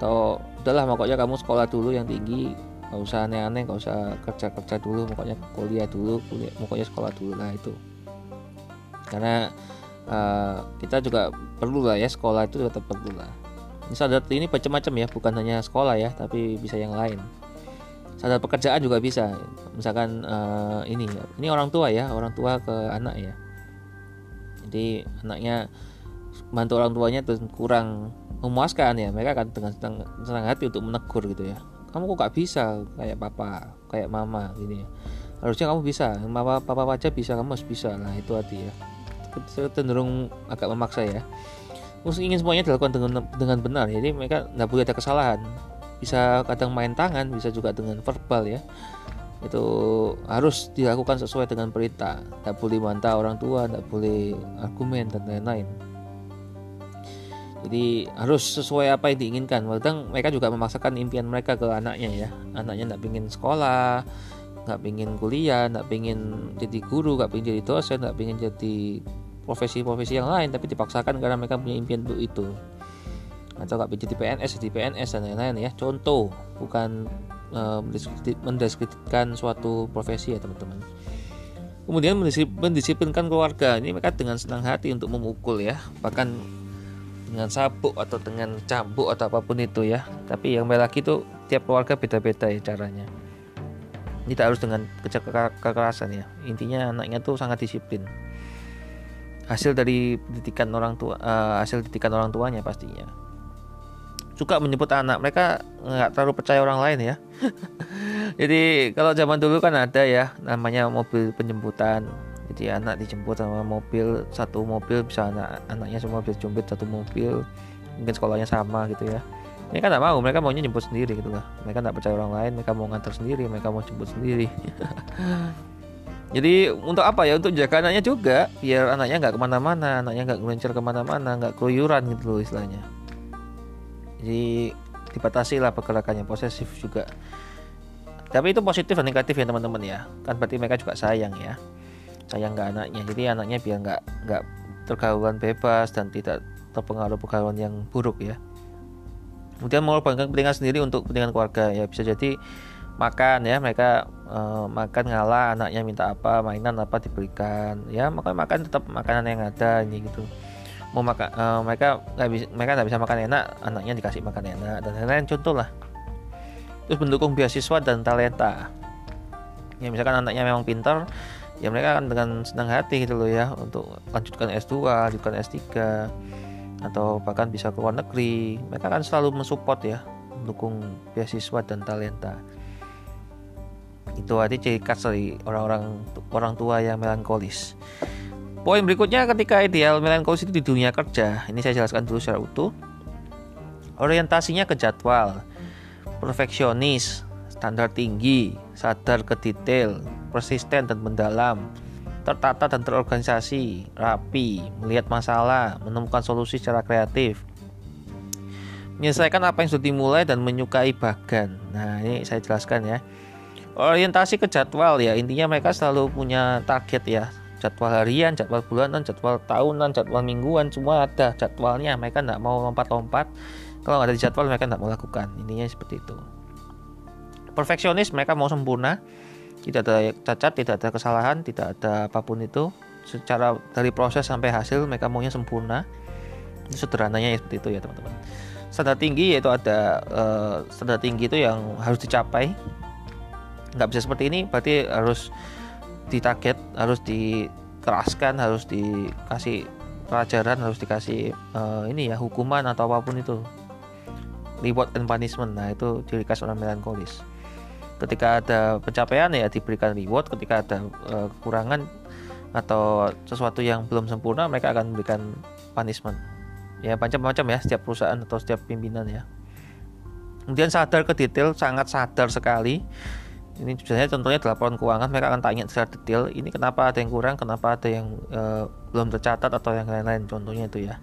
atau udahlah pokoknya kamu sekolah dulu yang tinggi nggak usah aneh-aneh nggak usah kerja-kerja dulu pokoknya kuliah dulu kuliah pokoknya sekolah dulu lah itu karena uh, kita juga perlu lah ya sekolah itu tetap perlu lah. Ini sadar ini macam-macam ya bukan hanya sekolah ya tapi bisa yang lain. Sadar pekerjaan juga bisa. Misalkan uh, ini ini orang tua ya orang tua ke anak ya. Jadi anaknya bantu orang tuanya kurang memuaskan ya mereka akan dengan senang, senang hati untuk menegur gitu ya. Kamu kok gak bisa? Kayak papa kayak mama gini ya. Harusnya kamu bisa. Papa papa aja bisa kamu harus bisa. Nah itu hati ya cenderung agak memaksa ya. Terus ingin semuanya dilakukan dengan dengan benar. Jadi mereka nggak boleh ada kesalahan. Bisa kadang main tangan bisa juga dengan verbal ya. Itu harus dilakukan sesuai dengan perintah. Tidak boleh bantah orang tua tidak boleh argumen dan lain-lain. Jadi harus sesuai apa yang diinginkan. Kadang mereka juga memaksakan impian mereka ke anaknya ya. Anaknya nggak pingin sekolah nggak pingin kuliah nggak pingin jadi guru nggak pingin jadi dosen nggak pingin jadi profesi-profesi yang lain tapi dipaksakan karena mereka punya impian untuk itu. Atau nggak pingin jadi PNS jadi PNS dan lain-lain ya. Contoh bukan uh, mendiskreditkan suatu profesi ya teman-teman. Kemudian mendisiplinkan keluarga. Ini mereka dengan senang hati untuk memukul ya. Bahkan dengan sabuk atau dengan cambuk atau apa pun itu ya. Tapi yang lagi itu tiap keluarga beda-beda ya caranya tidak harus dengan kekerasan ya. Intinya anaknya tuh sangat disiplin. Hasil dari didikan orang tua uh, hasil didikan orang tuanya pastinya. Suka menyebut anak mereka nggak terlalu percaya orang lain ya. <laughs> Jadi kalau zaman dulu kan ada ya namanya mobil penjemputan jadi anak dijemput sama mobil satu mobil bisa anak anaknya semua bisa jemput satu mobil. Mungkin sekolahnya sama gitu ya kan nggak mau mereka maunya jemput sendiri gitu lah mereka nggak percaya orang lain mereka mau ngantar sendiri mereka mau jemput sendiri. <laughs> Jadi untuk apa ya? Untuk jaga anaknya juga biar anaknya nggak ke mana-mana anaknya nggak ngelencer ke mana-mana nggak keluyuran gitu loh istilahnya. Jadi dibatasi lah pergerakannya posesif juga. Tapi itu positif dan negatif ya teman-teman ya. Kan berarti mereka juga sayang ya. Sayang ke anaknya. Jadi anaknya biar nggak nggak pergaulan bebas dan tidak terpengaruh pergaulan yang buruk ya kemudian mengorbankan kepentingan sendiri untuk kepentingan keluarga. Ya bisa jadi makan ya mereka uh, makan ngalah anaknya minta apa mainan apa diberikan. Ya makanya makan tetap makanan yang ada ini gitu. Mau makan uh, mereka nggak bisa mereka nggak bisa makan enak anaknya dikasih makan enak dan lain-lain. Contoh lah terus mendukung beasiswa dan talenta. Ya misalkan anaknya memang pintar ya mereka akan dengan senang hati gitu loh ya untuk lanjutkan S2 lanjutkan S3 atau bahkan bisa ke luar negeri. Mereka akan selalu mensupport ya mendukung beasiswa dan talenta. Itu arti ciri khas dari orang-orang orang tua yang melankolis. Poin berikutnya ketika ideal melankolis itu di dunia kerja. Ini saya jelaskan dulu secara utuh. Orientasinya ke jadwal, perfeksionis, standar tinggi, sadar ke detail, persisten dan mendalam, tertata dan terorganisasi, rapi, melihat masalah, menemukan solusi secara kreatif, menyelesaikan apa yang sudah dimulai dan menyukai bagan. Nah, ini saya jelaskan ya. Orientasi ke jadwal ya, intinya mereka selalu punya target ya, jadwal harian, jadwal bulanan, jadwal tahunan, jadwal mingguan, semua ada jadwalnya. Mereka nggak mau lompat-lompat. Kalau nggak ada jadwal, mereka nggak mau lakukan. Intinya seperti itu. Perfeksionis, mereka mau sempurna, tidak ada cacat, tidak ada kesalahan, tidak ada apa pun itu. Secara dari proses sampai hasil, mereka maunya sempurna. Sederhananya ya seperti itu ya teman-teman. Standar tinggi yaitu ada uh, standar tinggi itu yang harus dicapai. Nggak bisa seperti ini, berarti harus ditarget harus dikeraskan harus dikasih pelajaran harus dikasih uh, ini ya hukuman atau apa pun itu reward and punishment nah itu ciri khas orang melankolis ketika ada pencapaian ya diberikan reward ketika ada uh, kekurangan atau sesuatu yang belum sempurna mereka akan memberikan punishment. Ya macam-macam ya setiap perusahaan atau setiap pimpinan ya. Kemudian sadar ke detail sangat sadar sekali. Ini biasanya contohnya di laporan keuangan mereka akan tanya secara detail ini kenapa ada yang kurang? Kenapa ada yang uh, belum tercatat? atau yang lain-lain contohnya itu ya.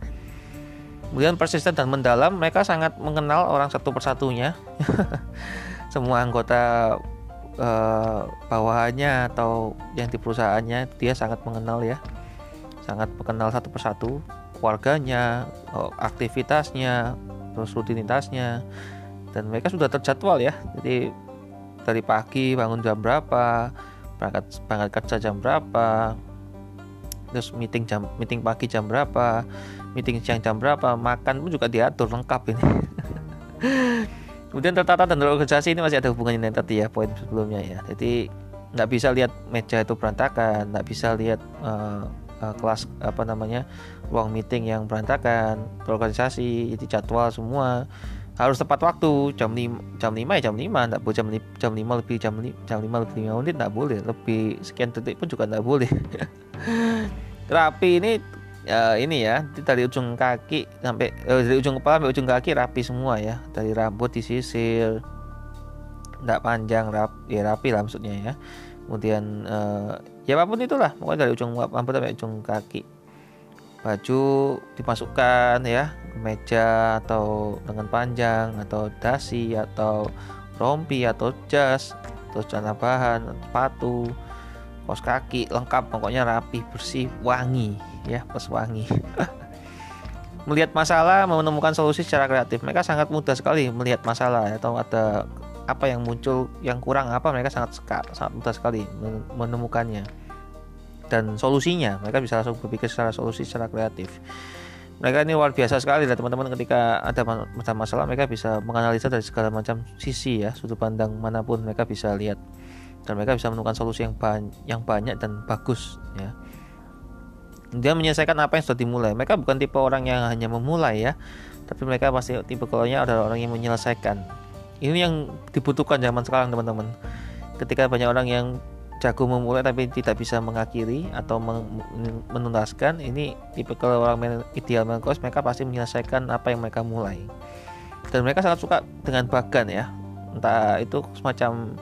Kemudian persisten dan mendalam mereka sangat mengenal orang satu persatunya <laughs> semua anggota uh, bawahannya atau yang di perusahaannya dia sangat mengenal ya. Sangat mengenal satu persatu keluarganya oh, aktivitasnya terus rutinitasnya. Dan mereka sudah terjadwal ya. Jadi dari pagi bangun jam berapa berangkat berangkat kerja jam berapa terus meeting jam meeting pagi jam berapa meeting siang jam berapa makan pun juga diatur lengkap ini <laughs> kemudian tertata dan terorganisasi ini masih ada hubungannya dengan tadi ya poin sebelumnya ya. Jadi nggak bisa lihat meja itu berantakan nggak bisa lihat uh, uh, kelas apa namanya ruang meeting yang berantakan terorganisasi jadi jadwal semua. Harus tepat waktu jam 5 jam 5 ya jam 5 enggak boleh jam jam 5 lebih jam 5 jam 5 lebih 5 menit enggak boleh lebih sekian detik pun juga enggak boleh. <laughs> Rapi ini ya ini ya dari ujung kaki sampai eh, dari ujung kepala sampai ujung kaki rapi semua ya. Dari rambut disisir enggak panjang rap ya rapi lah maksudnya ya. Kemudian eh, ya apa pun itulah. Pokoknya dari ujung rambut sampai ujung kaki. Baju dimasukkan ya meja atau dengan panjang atau dasi atau rompi atau jas atau celana bahan sepatu kos kaki lengkap pokoknya rapi bersih wangi ya plus wangi. <laughs> Melihat masalah menemukan solusi secara kreatif. Mereka sangat mudah sekali melihat masalah atau ada apa yang muncul yang kurang apa mereka sangat sangat mudah sekali menemukannya. Dan solusinya mereka bisa langsung berpikir secara solusi secara kreatif. Mereka ini luar biasa sekali lah teman-teman ketika ada masalah mereka bisa menganalisa dari segala macam sisi ya sudut pandang mana pun mereka bisa lihat dan mereka bisa menemukan solusi yang banyak, yang banyak dan bagus ya. Dia menyelesaikan apa yang sudah dimulai. Mereka bukan tipe orang yang hanya memulai ya. Tapi mereka pasti tipe kalaunya adalah orang yang menyelesaikan. Ini yang dibutuhkan zaman sekarang teman-teman. Ketika banyak orang yang jago memulai tapi tidak bisa mengakhiri atau menuntaskan ini tipe kalau orang ideal melankolis mereka pasti menyelesaikan apa yang mereka mulai. Dan mereka sangat suka dengan bagan ya. Entah itu semacam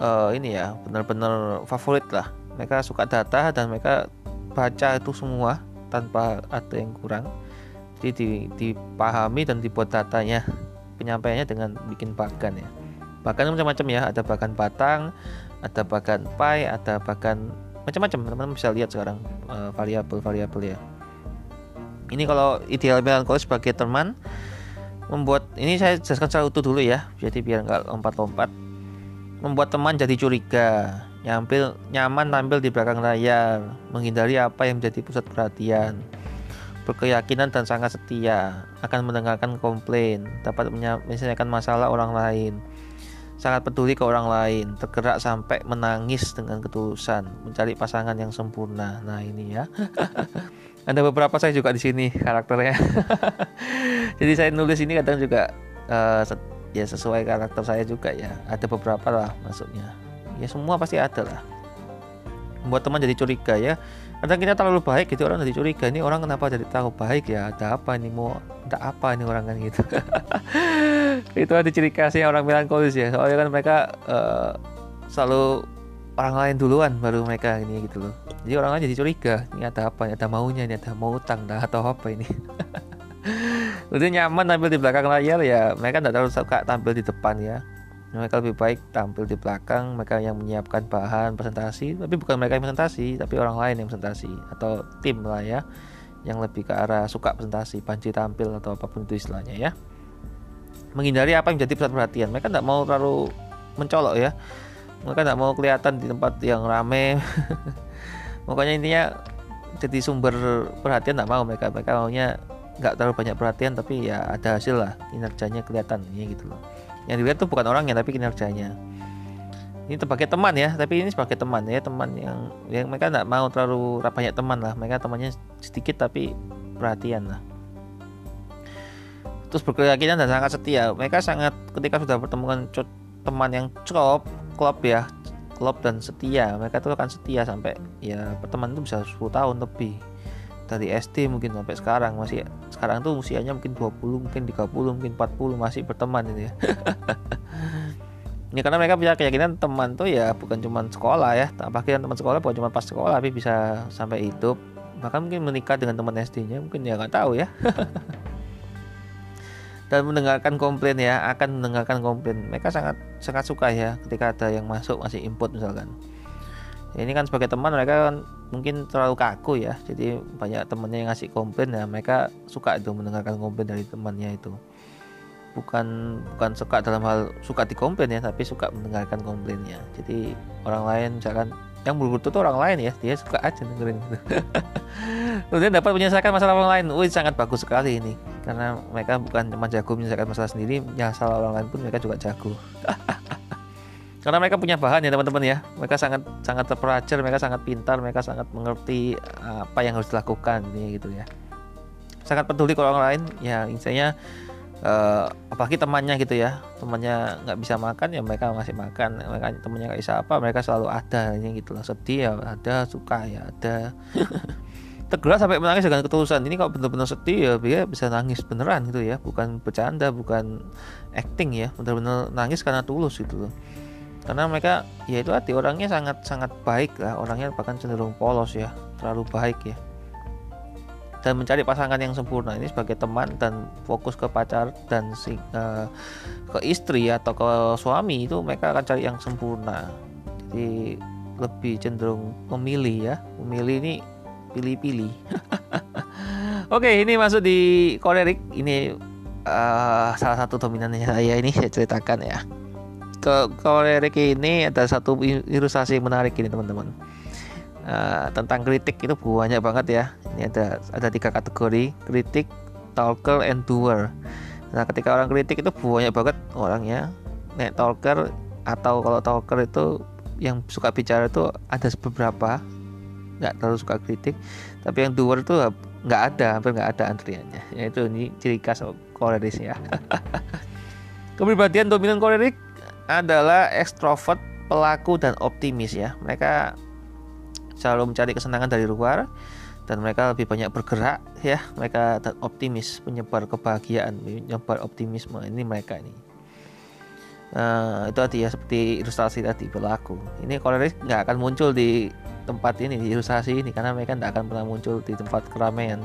uh, ini ya benar-benar favorit lah. Mereka suka data dan mereka baca itu semua tanpa ada yang kurang. Jadi dipahami dan dibuat datanya penyampaiannya dengan bikin bagan ya. Bahkan macam-macam ya ada bagan batang ada bagan pi ada bagan macam-macam. Teman-teman bisa lihat sekarang uh, variabel-variabel ya. Ini kalau ideal melankolis sebagai teman membuat ini saya jelaskan utuh dulu ya jadi biar nggak lompat-lompat membuat teman jadi curiga nyampil nyaman tampil di belakang layar menghindari apa yang menjadi pusat perhatian. Berkeyakinan dan sangat setia akan mendengarkan komplain dapat menyelesaikan masalah orang lain. Sangat peduli ke orang lain tergerak sampai menangis dengan ketulusan mencari pasangan yang sempurna. Nah ini ya. <laughs> Ada beberapa saya juga di sini karakternya. <laughs> Jadi saya nulis ini kadang juga uh, ya sesuai karakter saya juga ya. Ada beberapa lah maksudnya ya semua pasti ada lah. Membuat teman jadi curiga ya. Kadang kita terlalu baik gitu orang jadi curiga. Ini orang kenapa jadi tahu baik ya? Ada apa ini? Mau ada apa ini orang kan gitu. <laughs> Itu ada ciri khasnya orang melankolis ya. Soalnya kan mereka uh, selalu orang lain duluan baru mereka ini gitu loh. Jadi orang lain jadi curiga. Ini ada apa? Ini ada maunya? Ini ada mau utang dah atau apa ini <laughs> Udah nyaman tampil di belakang layar ya. Mereka tidak terlalu suka tampil di depan ya. Mereka lebih baik tampil di belakang. Mereka yang menyiapkan bahan presentasi tapi bukan mereka yang presentasi tapi orang lain yang presentasi atau tim lah ya yang lebih ke arah suka presentasi panci tampil atau apa pun itu istilahnya ya. Menghindari apa yang menjadi pusat perhatian. Mereka tidak mau terlalu mencolok ya. Mereka tidak mau kelihatan di tempat yang rame. <laughs> Pokoknya intinya jadi sumber perhatian tidak mau mereka. Mereka maunya nggak terlalu banyak perhatian tapi ya ada hasil lah kinerjanya kelihatan ya gitu loh. Yang dilihat tuh bukan orangnya tapi kinerjanya. Ini sebagai teman ya tapi ini sebagai teman ya teman yang yang mereka nggak mau terlalu banyak teman lah. Mereka temannya sedikit tapi perhatian lah. Terus berkeyakinan dan sangat setia. Mereka sangat ketika sudah bertemu teman yang klop klop ya klop dan setia mereka tuh akan setia sampai ya pertemanan itu bisa 10 tahun lebih dari SD mungkin sampai sekarang masih sekarang tuh usianya mungkin 20 mungkin 30 mungkin 40 masih berteman itu ya. Ini <laughs> karena mereka punya keyakinan teman tuh ya bukan cuma sekolah ya apalagi teman sekolah bukan cuma pas sekolah tapi bisa sampai hidup. Bahkan mungkin menikah dengan teman SD-nya mungkin ya nggak tahu ya. <laughs> Dan mendengarkan komplain ya akan mendengarkan komplain. Mereka sangat sangat suka ya ketika ada yang masuk masih input misalkan. Ya, ini kan sebagai teman mereka kan mungkin terlalu kaku ya. Jadi banyak temennya yang ngasih komplain. Ya mereka suka itu mendengarkan komplain dari temannya itu. Bukan bukan suka dalam hal suka dikomplain ya tapi suka mendengarkan komplainnya. Jadi orang lain misalkan yang berbutuh itu orang lain ya dia suka aja dengerin. <laughs> Kemudian dapat menyelesaikan masalah orang lain. Wih sangat bagus sekali ini. Karena mereka bukan cuma jago menyelesaikan masalah sendiri masalah orang lain pun mereka juga jago <laughs> karena mereka punya bahan ya teman-teman ya. Mereka sangat sangat terpelajar mereka sangat pintar mereka sangat mengerti apa yang harus dilakukan gitu ya. Sangat peduli ke orang lain ya intinya uh, apalagi temannya gitu ya. Temannya nggak bisa makan ya mereka ngasih makan. Mereka temannya nggak bisa apa mereka selalu ada ini gitu lah sedih ya ada suka ya ada. <laughs> Tergerak sampai menangis dengan ketulusan. Ini kalau benar-benar sedih ya dia bisa nangis beneran gitu ya. Bukan bercanda bukan acting ya. Benar-benar nangis karena tulus gitu loh karena mereka ya itu hati orangnya sangat sangat baik lah. Orangnya bahkan cenderung polos ya. Terlalu baik ya. Dan mencari pasangan yang sempurna ini sebagai teman dan fokus ke pacar dan si, uh, ke istri atau ke suami itu mereka akan cari yang sempurna. Jadi lebih cenderung memilih ya. Memilih ini pilih-pilih. <laughs> Oke ini masuk di kolerik ini uh, salah satu dominannya saya ini saya ceritakan ya kolerik ini ada satu ilustrasi menarik ini teman-teman. Uh, tentang kritik itu banyak banget ya. Ini ada ada tiga kategori kritik talker and doer. Nah ketika orang kritik itu banyak banget orangnya. Nek talker atau kalau talker itu yang suka bicara itu ada beberapa nggak terlalu suka kritik. Tapi yang doer itu nggak ada hampir nggak ada antriannya. Yaitu ini ciri khas koleris ya. <laughs> Kepribadian dominan kolerik adalah ekstrovert pelaku dan optimis ya. Mereka selalu mencari kesenangan dari luar dan mereka lebih banyak bergerak ya. Mereka optimis penyebar kebahagiaan penyebar optimisme. Ini mereka ini. Nah, itu tadi ya seperti ilustrasi tadi berlaku ini koleris nggak akan muncul di tempat ini di ilustrasi ini karena mereka tidak akan pernah muncul di tempat keramaian.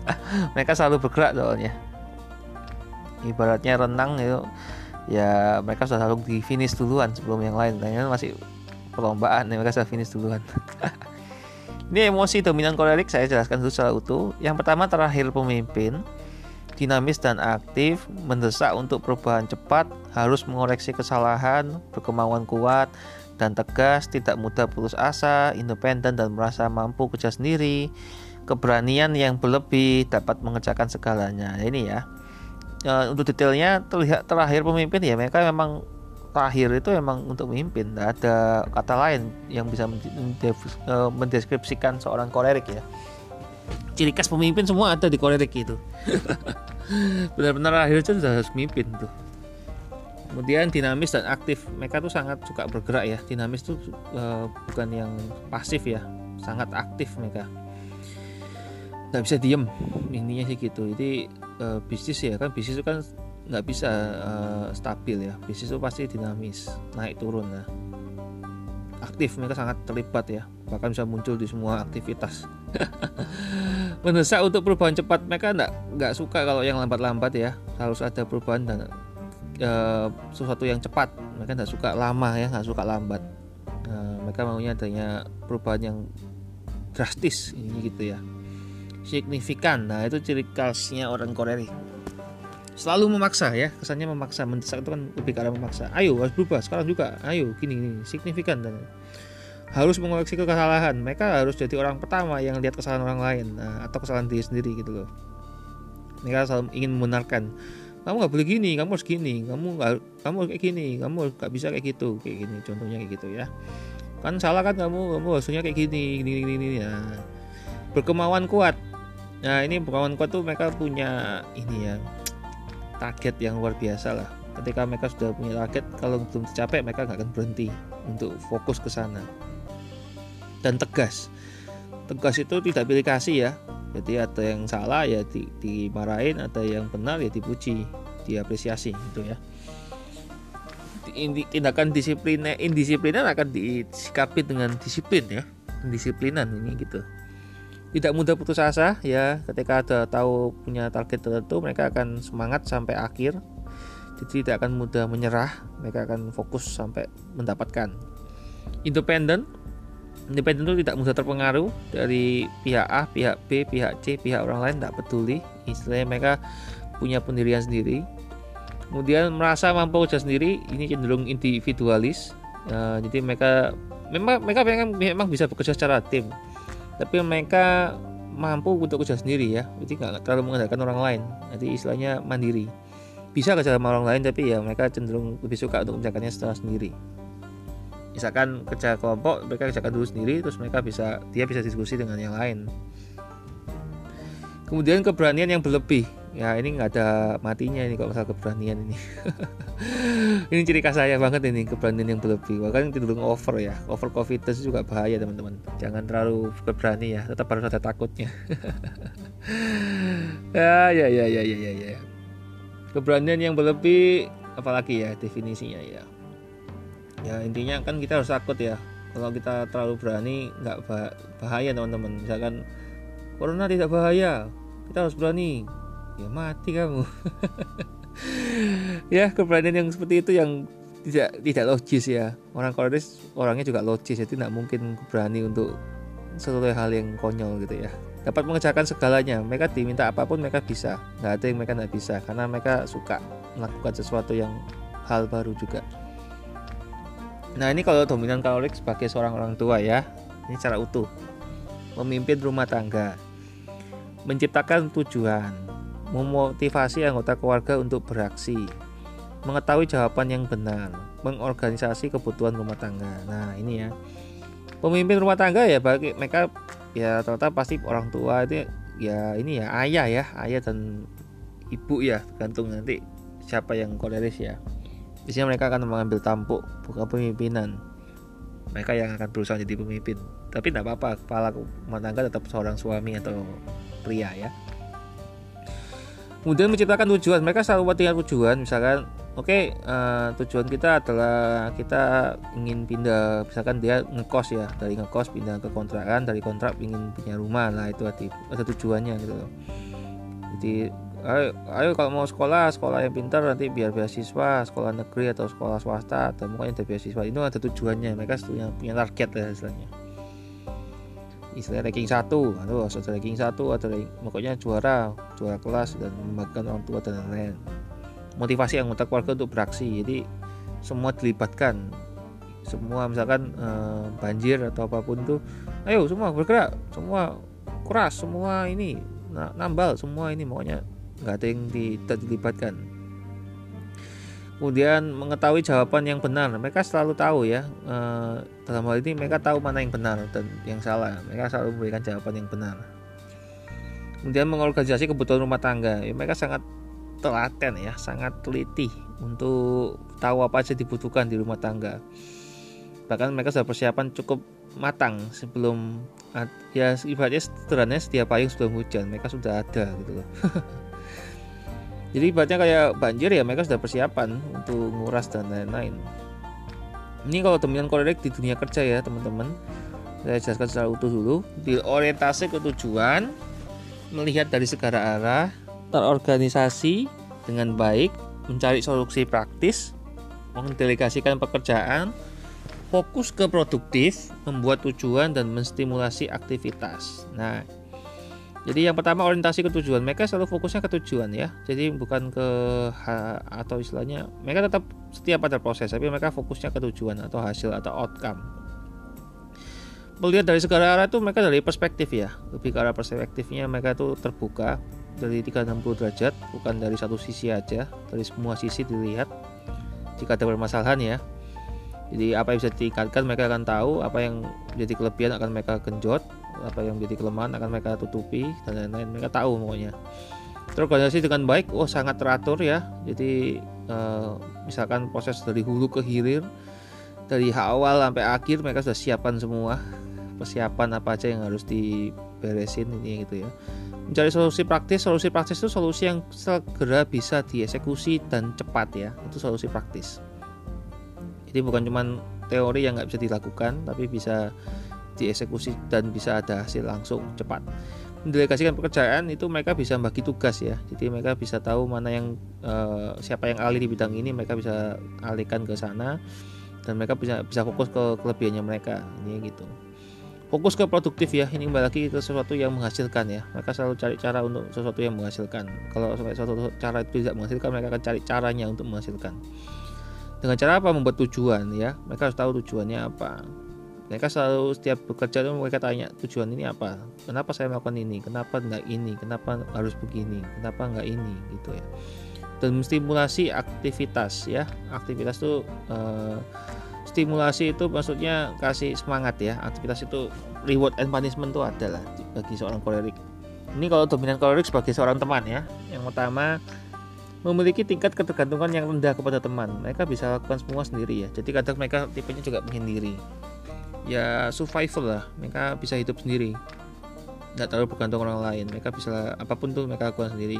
<laughs> Mereka selalu bergerak soalnya. Ibaratnya renang itu ya mereka sudah selalu di finish duluan sebelum yang lain. Lainnya masih perlombaan, mereka sudah finish duluan. <laughs> Ini emosi dominan kolerik saya jelaskan dulu secara utuh. Yang pertama terakhir pemimpin dinamis dan aktif, mendesak untuk perubahan cepat, harus mengoreksi kesalahan, berkemauan kuat dan tegas, tidak mudah putus asa, independen dan merasa mampu kerja sendiri, keberanian yang berlebih dapat mengerjakan segalanya. Nah, ini ya. E, untuk detailnya terlihat terakhir pemimpin ya mereka memang terakhir itu memang untuk memimpin. Tidak ada kata lain yang bisa e, mendeskripsikan seorang kolerik ya. Ciri khas pemimpin semua ada di kolerik itu. <laughs> Benar-benar akhirnya sudah harus memimpin tuh. Kemudian dinamis dan aktif. Mereka tuh sangat suka bergerak ya. Dinamis tuh uh, bukan yang pasif ya. Sangat aktif mereka nggak bisa diem intinya sih gitu. Jadi uh, bisnis ya kan bisnis itu kan nggak bisa uh, stabil ya. Bisnis itu pasti dinamis naik turun ya aktif mereka sangat terlibat ya. Bahkan bisa muncul di semua aktivitas. <laughs> Mendesak untuk perubahan cepat mereka nggak nggak suka kalau yang lambat-lambat ya. Harus ada perubahan dan e, sesuatu yang cepat. Mereka nggak suka lama ya nggak suka lambat. Nah, mereka maunya adanya perubahan yang drastis ini gitu ya signifikan nah itu ciri khasnya orang Korea selalu memaksa ya kesannya memaksa mendesak itu kan lebih arah memaksa ayo harus berubah sekarang juga ayo gini gini signifikan dan harus mengoreksi kesalahan mereka harus jadi orang pertama yang lihat kesalahan orang lain nah, atau kesalahan diri sendiri gitu loh mereka selalu ingin membenarkan kamu nggak boleh gini kamu harus gini kamu nggak kamu harus kayak gini kamu nggak bisa kayak gitu kayak gini contohnya kayak gitu ya kan salah kan kamu kamu harusnya kayak gini gini gini, gini. Nah, berkemauan kuat nah ini kuat tuh mereka punya ini ya target yang luar biasa lah. Ketika mereka sudah punya target kalau belum tercapai mereka nggak akan berhenti untuk fokus ke sana. Dan tegas. Tegas itu tidak pilih kasih ya. Jadi ada yang salah ya di, dimarahin ada yang benar ya dipuji diapresiasi gitu ya. Tindakan disiplin indisiplinan akan disikapi dengan disiplin ya. Disiplinan ini gitu tidak mudah putus asa ya. Ketika ada tahu punya target tertentu mereka akan semangat sampai akhir. Jadi tidak akan mudah menyerah mereka akan fokus sampai mendapatkan. Independen independen itu tidak mudah terpengaruh dari pihak A, pihak B, pihak C, pihak orang lain tidak peduli. Istilahnya mereka punya pendirian sendiri. Kemudian merasa mampu kerja sendiri ini cenderung individualis. Uh, jadi mereka memang mereka memang, memang bisa bekerja secara tim tapi mereka mampu untuk kerja sendiri ya. Jadi nggak terlalu mengandalkan orang lain. Jadi istilahnya mandiri. Bisa kerja sama orang lain tapi ya mereka cenderung lebih suka untuk menjalankannya secara sendiri. Misalkan kerja kelompok mereka kerjakan dulu sendiri terus mereka bisa dia bisa diskusi dengan yang lain. Kemudian keberanian yang berlebih ya ini nggak ada matinya ini kalau masalah keberanian ini. <laughs> Ini ciri khas saya banget ini keberanian yang berlebih. Bahkan cenderung over ya. Over confidence juga bahaya teman-teman. Jangan terlalu berani ya tetap harus ada takutnya. <laughs> Ya ya ya ya ya ya ya. Keberanian yang berlebih apalagi ya definisinya ya. Ya intinya kan kita harus takut ya. Kalau kita terlalu berani nggak bahaya teman-teman. Misalkan corona tidak bahaya kita harus berani ya mati kamu. <laughs> Ya keberanian yang seperti itu yang tidak tidak logis ya. Orang Koreas orangnya juga logis jadi tidak mungkin berani untuk sesuatu hal yang konyol gitu ya. Dapat mengerjakan segalanya. Mereka diminta apa pun mereka bisa. Nggak ada yang mereka nggak bisa karena mereka suka melakukan sesuatu yang hal baru juga. Nah ini kalau dominan kalorik sebagai seorang orang tua ya. Ini secara utuh. Memimpin rumah tangga. Menciptakan tujuan memotivasi anggota keluarga untuk beraksi, mengetahui jawaban yang benar, mengorganisasi kebutuhan rumah tangga. Nah, ini ya. Pemimpin rumah tangga ya bagi mereka ya ternyata pasti orang tua itu ya ini ya ayah ya, ayah dan ibu ya, tergantung nanti siapa yang koleris ya. Biasanya mereka akan mengambil tampuk bukan pemimpinan. Mereka yang akan berusaha jadi pemimpin. Tapi tidak apa-apa, kepala rumah tangga tetap seorang suami atau pria ya kemudian menciptakan tujuan. Mereka selalu punya tujuan. Misalkan oke okay, uh, eh, tujuan kita adalah kita ingin pindah. Misalkan dia ngekos ya dari ngekos pindah ke kontrakan dari kontrak ingin punya rumah. Lah itu ada, ada tujuannya gitu jadi ayo, ayo kalau mau sekolah sekolah yang pintar nanti biar beasiswa sekolah negeri atau sekolah swasta atau mungkin ada beasiswa. Itu ada tujuannya. Mereka punya punya target lah istilahnya istilah ranking satu. Atau ada ranking satu atau ranking, pokoknya juara juara kelas dan membanggakan orang tua dan lain-lain. Motivasi anggota keluarga untuk beraksi. Jadi semua dilibatkan. Semua misalkan eh, banjir atau apa pun tuh ayo semua bergerak. Semua keras semua ini nambal semua ini. Pokoknya nggak ada yang tidak dilibatkan kemudian mengetahui jawaban yang benar. Mereka selalu tahu ya e, dalam hal ini mereka tahu mana yang benar dan yang salah. Mereka selalu memberikan jawaban yang benar. Kemudian mengorganisasi kebutuhan rumah tangga. Ya, mereka sangat telaten ya sangat teliti untuk tahu apa saja dibutuhkan di rumah tangga. Bahkan mereka sudah persiapan cukup matang sebelum ya ibaratnya sederhananya setiap payung sebelum hujan. Mereka sudah ada gitu loh <laughs> jadi ibaratnya kayak banjir ya mereka sudah persiapan untuk nguras dan lain-lain. Ini kalau dominan kolerik di dunia kerja ya teman-teman. Saya jelaskan secara utuh dulu. Di orientasi ke tujuan melihat dari segala arah terorganisasi dengan baik mencari solusi praktis mendelegasikan pekerjaan fokus ke produktif membuat tujuan dan menstimulasi aktivitas. Nah jadi yang pertama orientasi ke tujuan. Mereka selalu fokusnya ke tujuan ya. Jadi bukan ke atau istilahnya mereka tetap setiap pada proses, tapi mereka fokusnya ke tujuan atau hasil atau outcome. Melihat dari segala arah itu mereka dari perspektif ya. Lebih ke arah perspektifnya mereka itu terbuka dari 360 derajat, bukan dari satu sisi aja, dari semua sisi dilihat. Jika ada permasalahan ya. Jadi apa yang bisa ditingkatkan mereka akan tahu, apa yang jadi kelebihan akan mereka genjot, apa yang menjadi kelemahan akan mereka tutupi dan lain-lain. Mereka tahu pokoknya. Terorganisasi dengan baik oh sangat teratur ya. Jadi uh, misalkan proses dari hulu ke hilir dari awal sampai akhir mereka sudah siapkan semua. Persiapan apa aja yang harus diberesin ini gitu ya. Mencari solusi praktis solusi praktis itu solusi yang segera bisa dieksekusi dan cepat ya. Itu solusi praktis. Jadi bukan cuma teori yang nggak bisa dilakukan tapi bisa dieksekusi dan bisa ada hasil langsung cepat. Mendelegasikan pekerjaan itu mereka bisa bagi tugas ya. Jadi mereka bisa tahu mana yang uh, siapa yang ahli di bidang ini mereka bisa alihkan ke sana dan mereka bisa bisa fokus ke kelebihannya mereka. Ini gitu. Fokus ke produktif ya. Ini kembali lagi ke sesuatu yang menghasilkan ya. Mereka selalu cari cara untuk sesuatu yang menghasilkan. Kalau sesuatu cara itu tidak menghasilkan mereka akan cari caranya untuk menghasilkan. Dengan cara apa membuat tujuan ya? Mereka harus tahu tujuannya apa mereka selalu setiap bekerja itu mereka tanya tujuan ini apa? Kenapa saya melakukan ini? Kenapa enggak ini? Kenapa harus begini? Kenapa enggak ini? Gitu ya. Dan stimulasi aktivitas ya. Aktivitas itu eh, stimulasi itu maksudnya kasih semangat ya. Aktivitas itu reward and punishment itu adalah bagi seorang kolerik ini kalau dominan kolerik sebagai seorang teman ya. Yang pertama memiliki tingkat ketergantungan yang rendah kepada teman. Mereka bisa lakukan semua sendiri ya. Jadi kadang mereka tipenya juga menyendiri ya survival lah. Mereka bisa hidup sendiri. Nggak terlalu bergantung orang lain. Mereka bisa apa pun tuh mereka lakukan sendiri.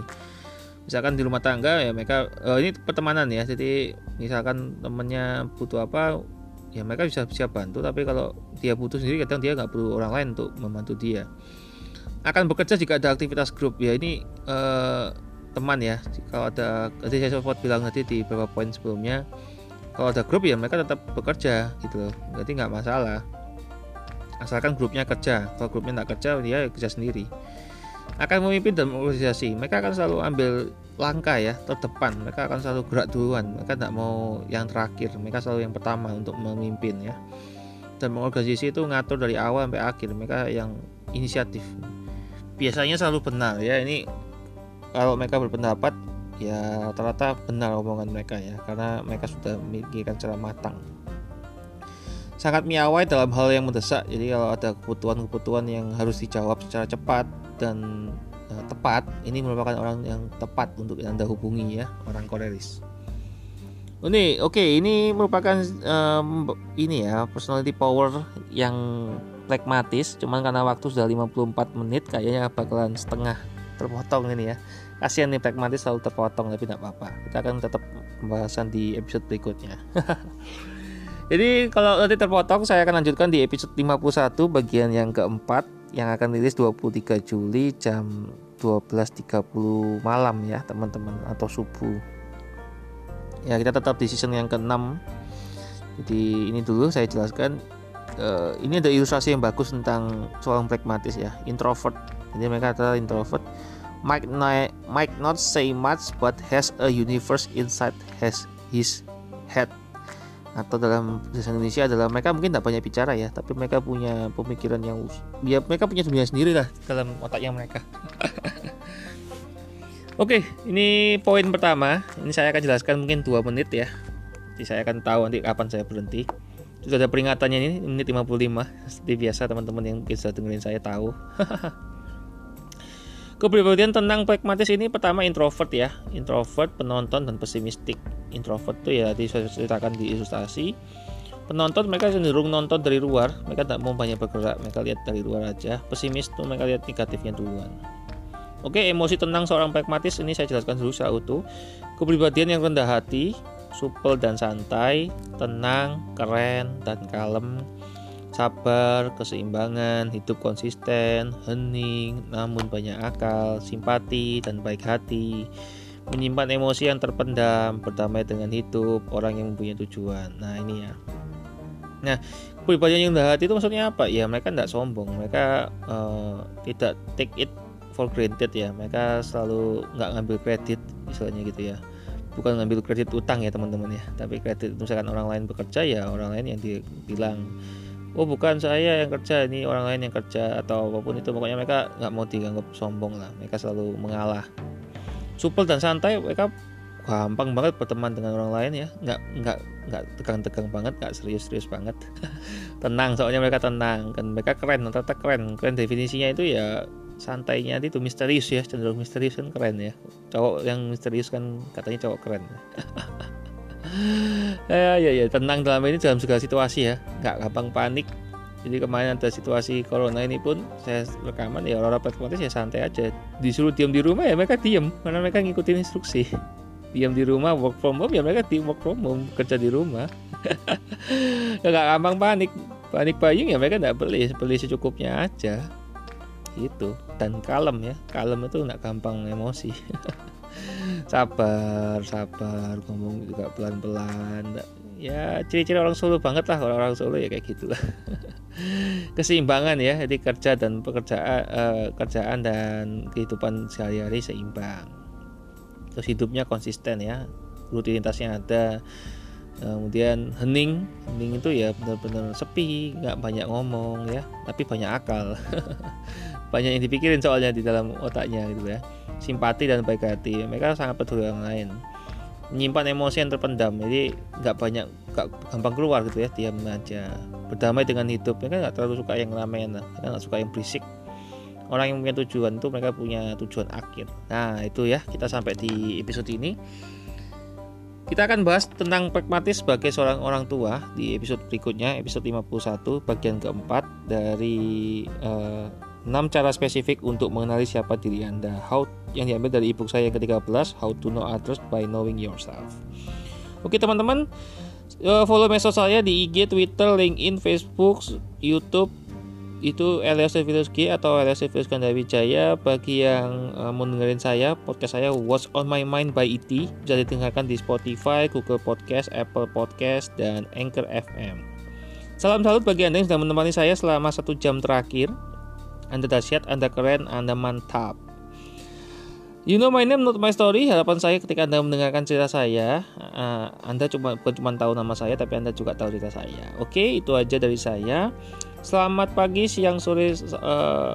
Misalkan di rumah tangga ya mereka uh, ini pertemanan ya. Jadi misalkan temennya butuh apa ya mereka bisa siap bantu. Tapi kalau dia butuh sendiri kadang dia nggak perlu orang lain untuk membantu dia. Akan bekerja jika ada aktivitas grup. Ya ini uh, teman ya. Kalau ada tadi saya sempat bilang tadi di beberapa poin sebelumnya kalau ada grup ya mereka tetap bekerja gitu loh. Jadi nggak masalah. Asalkan grupnya kerja. Kalau grupnya nggak kerja dia kerja sendiri. Akan memimpin dan organisasi mereka akan selalu ambil langkah ya terdepan. Mereka akan selalu gerak duluan. Mereka tidak mau yang terakhir. Mereka selalu yang pertama untuk memimpin ya. Dan mengorganisasi itu ngatur dari awal sampai akhir. Mereka yang inisiatif. Biasanya selalu benar ya. Ini kalau mereka berpendapat ya ternyata benar omongan mereka ya karena mereka sudah memikirkan secara matang. Sangat miawai dalam hal yang mendesak jadi kalau ada kebutuhan-kebutuhan yang harus dijawab secara cepat dan uh, tepat ini merupakan orang yang tepat untuk anda hubungi ya orang koleris ini oke okay, ini merupakan um, ini ya personality power yang pragmatis cuman karena waktu sudah 54 menit kayaknya bakalan setengah terpotong ini ya kasihan nih pragmatis selalu terpotong tapi tidak apa-apa. Kita akan tetap pembahasan di episode berikutnya. <laughs> Jadi kalau nanti terpotong saya akan lanjutkan di episode 51 bagian yang keempat yang akan rilis 23 Juli jam 12.30 malam ya teman-teman atau subuh. Ya kita tetap di season yang ke-6 jadi ini dulu saya jelaskan uh, ini ada ilustrasi yang bagus tentang seorang pragmatis ya introvert. Jadi mereka adalah introvert might not, might not say much but has a universe inside has his head atau dalam bahasa Indonesia adalah mereka mungkin tidak banyak bicara ya tapi mereka punya pemikiran yang ya mereka punya dunia sendiri lah dalam otaknya mereka <laughs> Oke, ini poin pertama. Ini saya akan jelaskan mungkin dua menit ya. Jadi saya akan tahu nanti kapan saya berhenti. Sudah ada peringatannya ini menit 55. Seperti biasa teman-teman yang bisa dengerin saya tahu. <laughs> Kepribadian tenang pragmatis ini pertama introvert ya, introvert, penonton dan pesimistik. Introvert itu ya diceritakan di ilustrasi. Penonton mereka cenderung nonton dari luar, mereka tidak mau banyak bergerak, mereka lihat dari luar aja. Pesimis tuh mereka lihat negatifnya duluan. Oke, emosi tenang seorang pragmatis ini saya jelaskan dulu secara utuh. Kepribadian yang rendah hati, supel dan santai, tenang, keren dan kalem, sabar, keseimbangan, hidup konsisten, hening, namun banyak akal, simpati, dan baik hati, menyimpan emosi yang terpendam, berdamai dengan hidup, orang yang mempunyai tujuan. Nah ini ya. Nah, kepribadian yang hati itu maksudnya apa? Ya mereka tidak sombong, mereka uh, tidak take it for granted ya. Mereka selalu nggak ngambil kredit, misalnya gitu ya bukan ngambil kredit utang ya teman-teman ya tapi kredit misalkan orang lain bekerja ya orang lain yang dibilang oh bukan saya yang kerja ini orang lain yang kerja atau apa pun itu. Pokoknya mereka nggak mau dianggap sombong lah. Mereka selalu mengalah. Supel dan santai mereka gampang banget berteman dengan orang lain ya. Nggak nggak nggak tegang-tegang banget nggak serius-serius banget. <laughs> Tenang soalnya mereka tenang. Kan mereka keren ternyata keren. Keren definisinya itu ya santainya itu misterius ya. Cenderung misterius kan keren ya. Cowok yang misterius kan katanya cowok keren <laughs> <gasps> ya ya ya tenang dalam ini dalam segala situasi ya. Nggak gampang panik. Jadi kemarin ada situasi corona ini pun saya rekaman ya orang-orang ya santai aja. Disuruh diam di rumah ya mereka diam karena mereka ngikutin instruksi. Diam di rumah work from home ya mereka di work from home kerja di rumah. <laughs> Nggak gampang panik. Panik buying ya mereka nggak beli beli secukupnya aja. Itu dan kalem ya kalem itu nggak gampang emosi <laughs> sabar sabar ngomong juga pelan pelan ya ciri-ciri orang Solo banget lah. Orang-orang Solo ya kayak gitulah. <laughs> Keseimbangan ya jadi kerja dan pekerjaan uh, kerjaan dan kehidupan sehari-hari seimbang. Terus hidupnya konsisten ya rutinitasnya ada. Kemudian hening hening itu ya benar-benar sepi nggak banyak ngomong ya tapi banyak akal <laughs> banyak yang dipikirin soalnya di dalam otaknya gitu ya. Simpati dan baik hati. Mereka sangat peduli orang lain. Menyimpan emosi yang terpendam. Jadi nggak banyak nggak gampang keluar gitu ya. Diam aja. Berdamai dengan hidup. Mereka nggak terlalu suka yang ramean mereka nggak suka yang berisik. Orang yang punya tujuan itu mereka punya tujuan akhir. Nah itu ya. Kita sampai di episode ini. Kita akan bahas tentang pragmatis sebagai seorang orang tua di episode berikutnya, episode 51 bagian keempat dari uh, 6 cara spesifik untuk mengenali siapa diri Anda. How yang diambil dari ebook saya yang ke-13, How to Know Others by Knowing Yourself. Oke, teman-teman, uh, follow medsos saya di IG, Twitter, LinkedIn, Facebook, YouTube, itu Elias G atau Elias Kandawi Jaya bagi yang uh, mau dengerin saya podcast saya What's on My Mind by IT e bisa didengarkan di Spotify, Google Podcast, Apple Podcast dan Anchor FM. Salam salut bagi Anda yang sudah menemani saya selama satu jam terakhir. Anda dahsyat, Anda keren, Anda mantap. You know my name, not my story. Harapan saya ketika Anda mendengarkan cerita saya, uh, Anda cuma bukan cuma tahu nama saya, tapi Anda juga tahu cerita saya. Oke, itu aja dari saya. Selamat pagi, siang, sore, uh,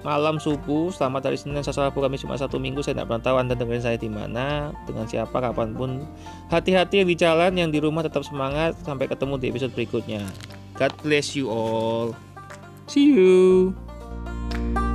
malam, subuh. Selamat hari Senin, Selasa, Rabu, Kamis, cuma satu minggu. Saya tidak pernah tahu Anda dengerin saya di mana, dengan siapa, kapan pun. Hati-hati di jalan, yang di rumah tetap semangat. Sampai ketemu di episode berikutnya. God bless you all. See you. you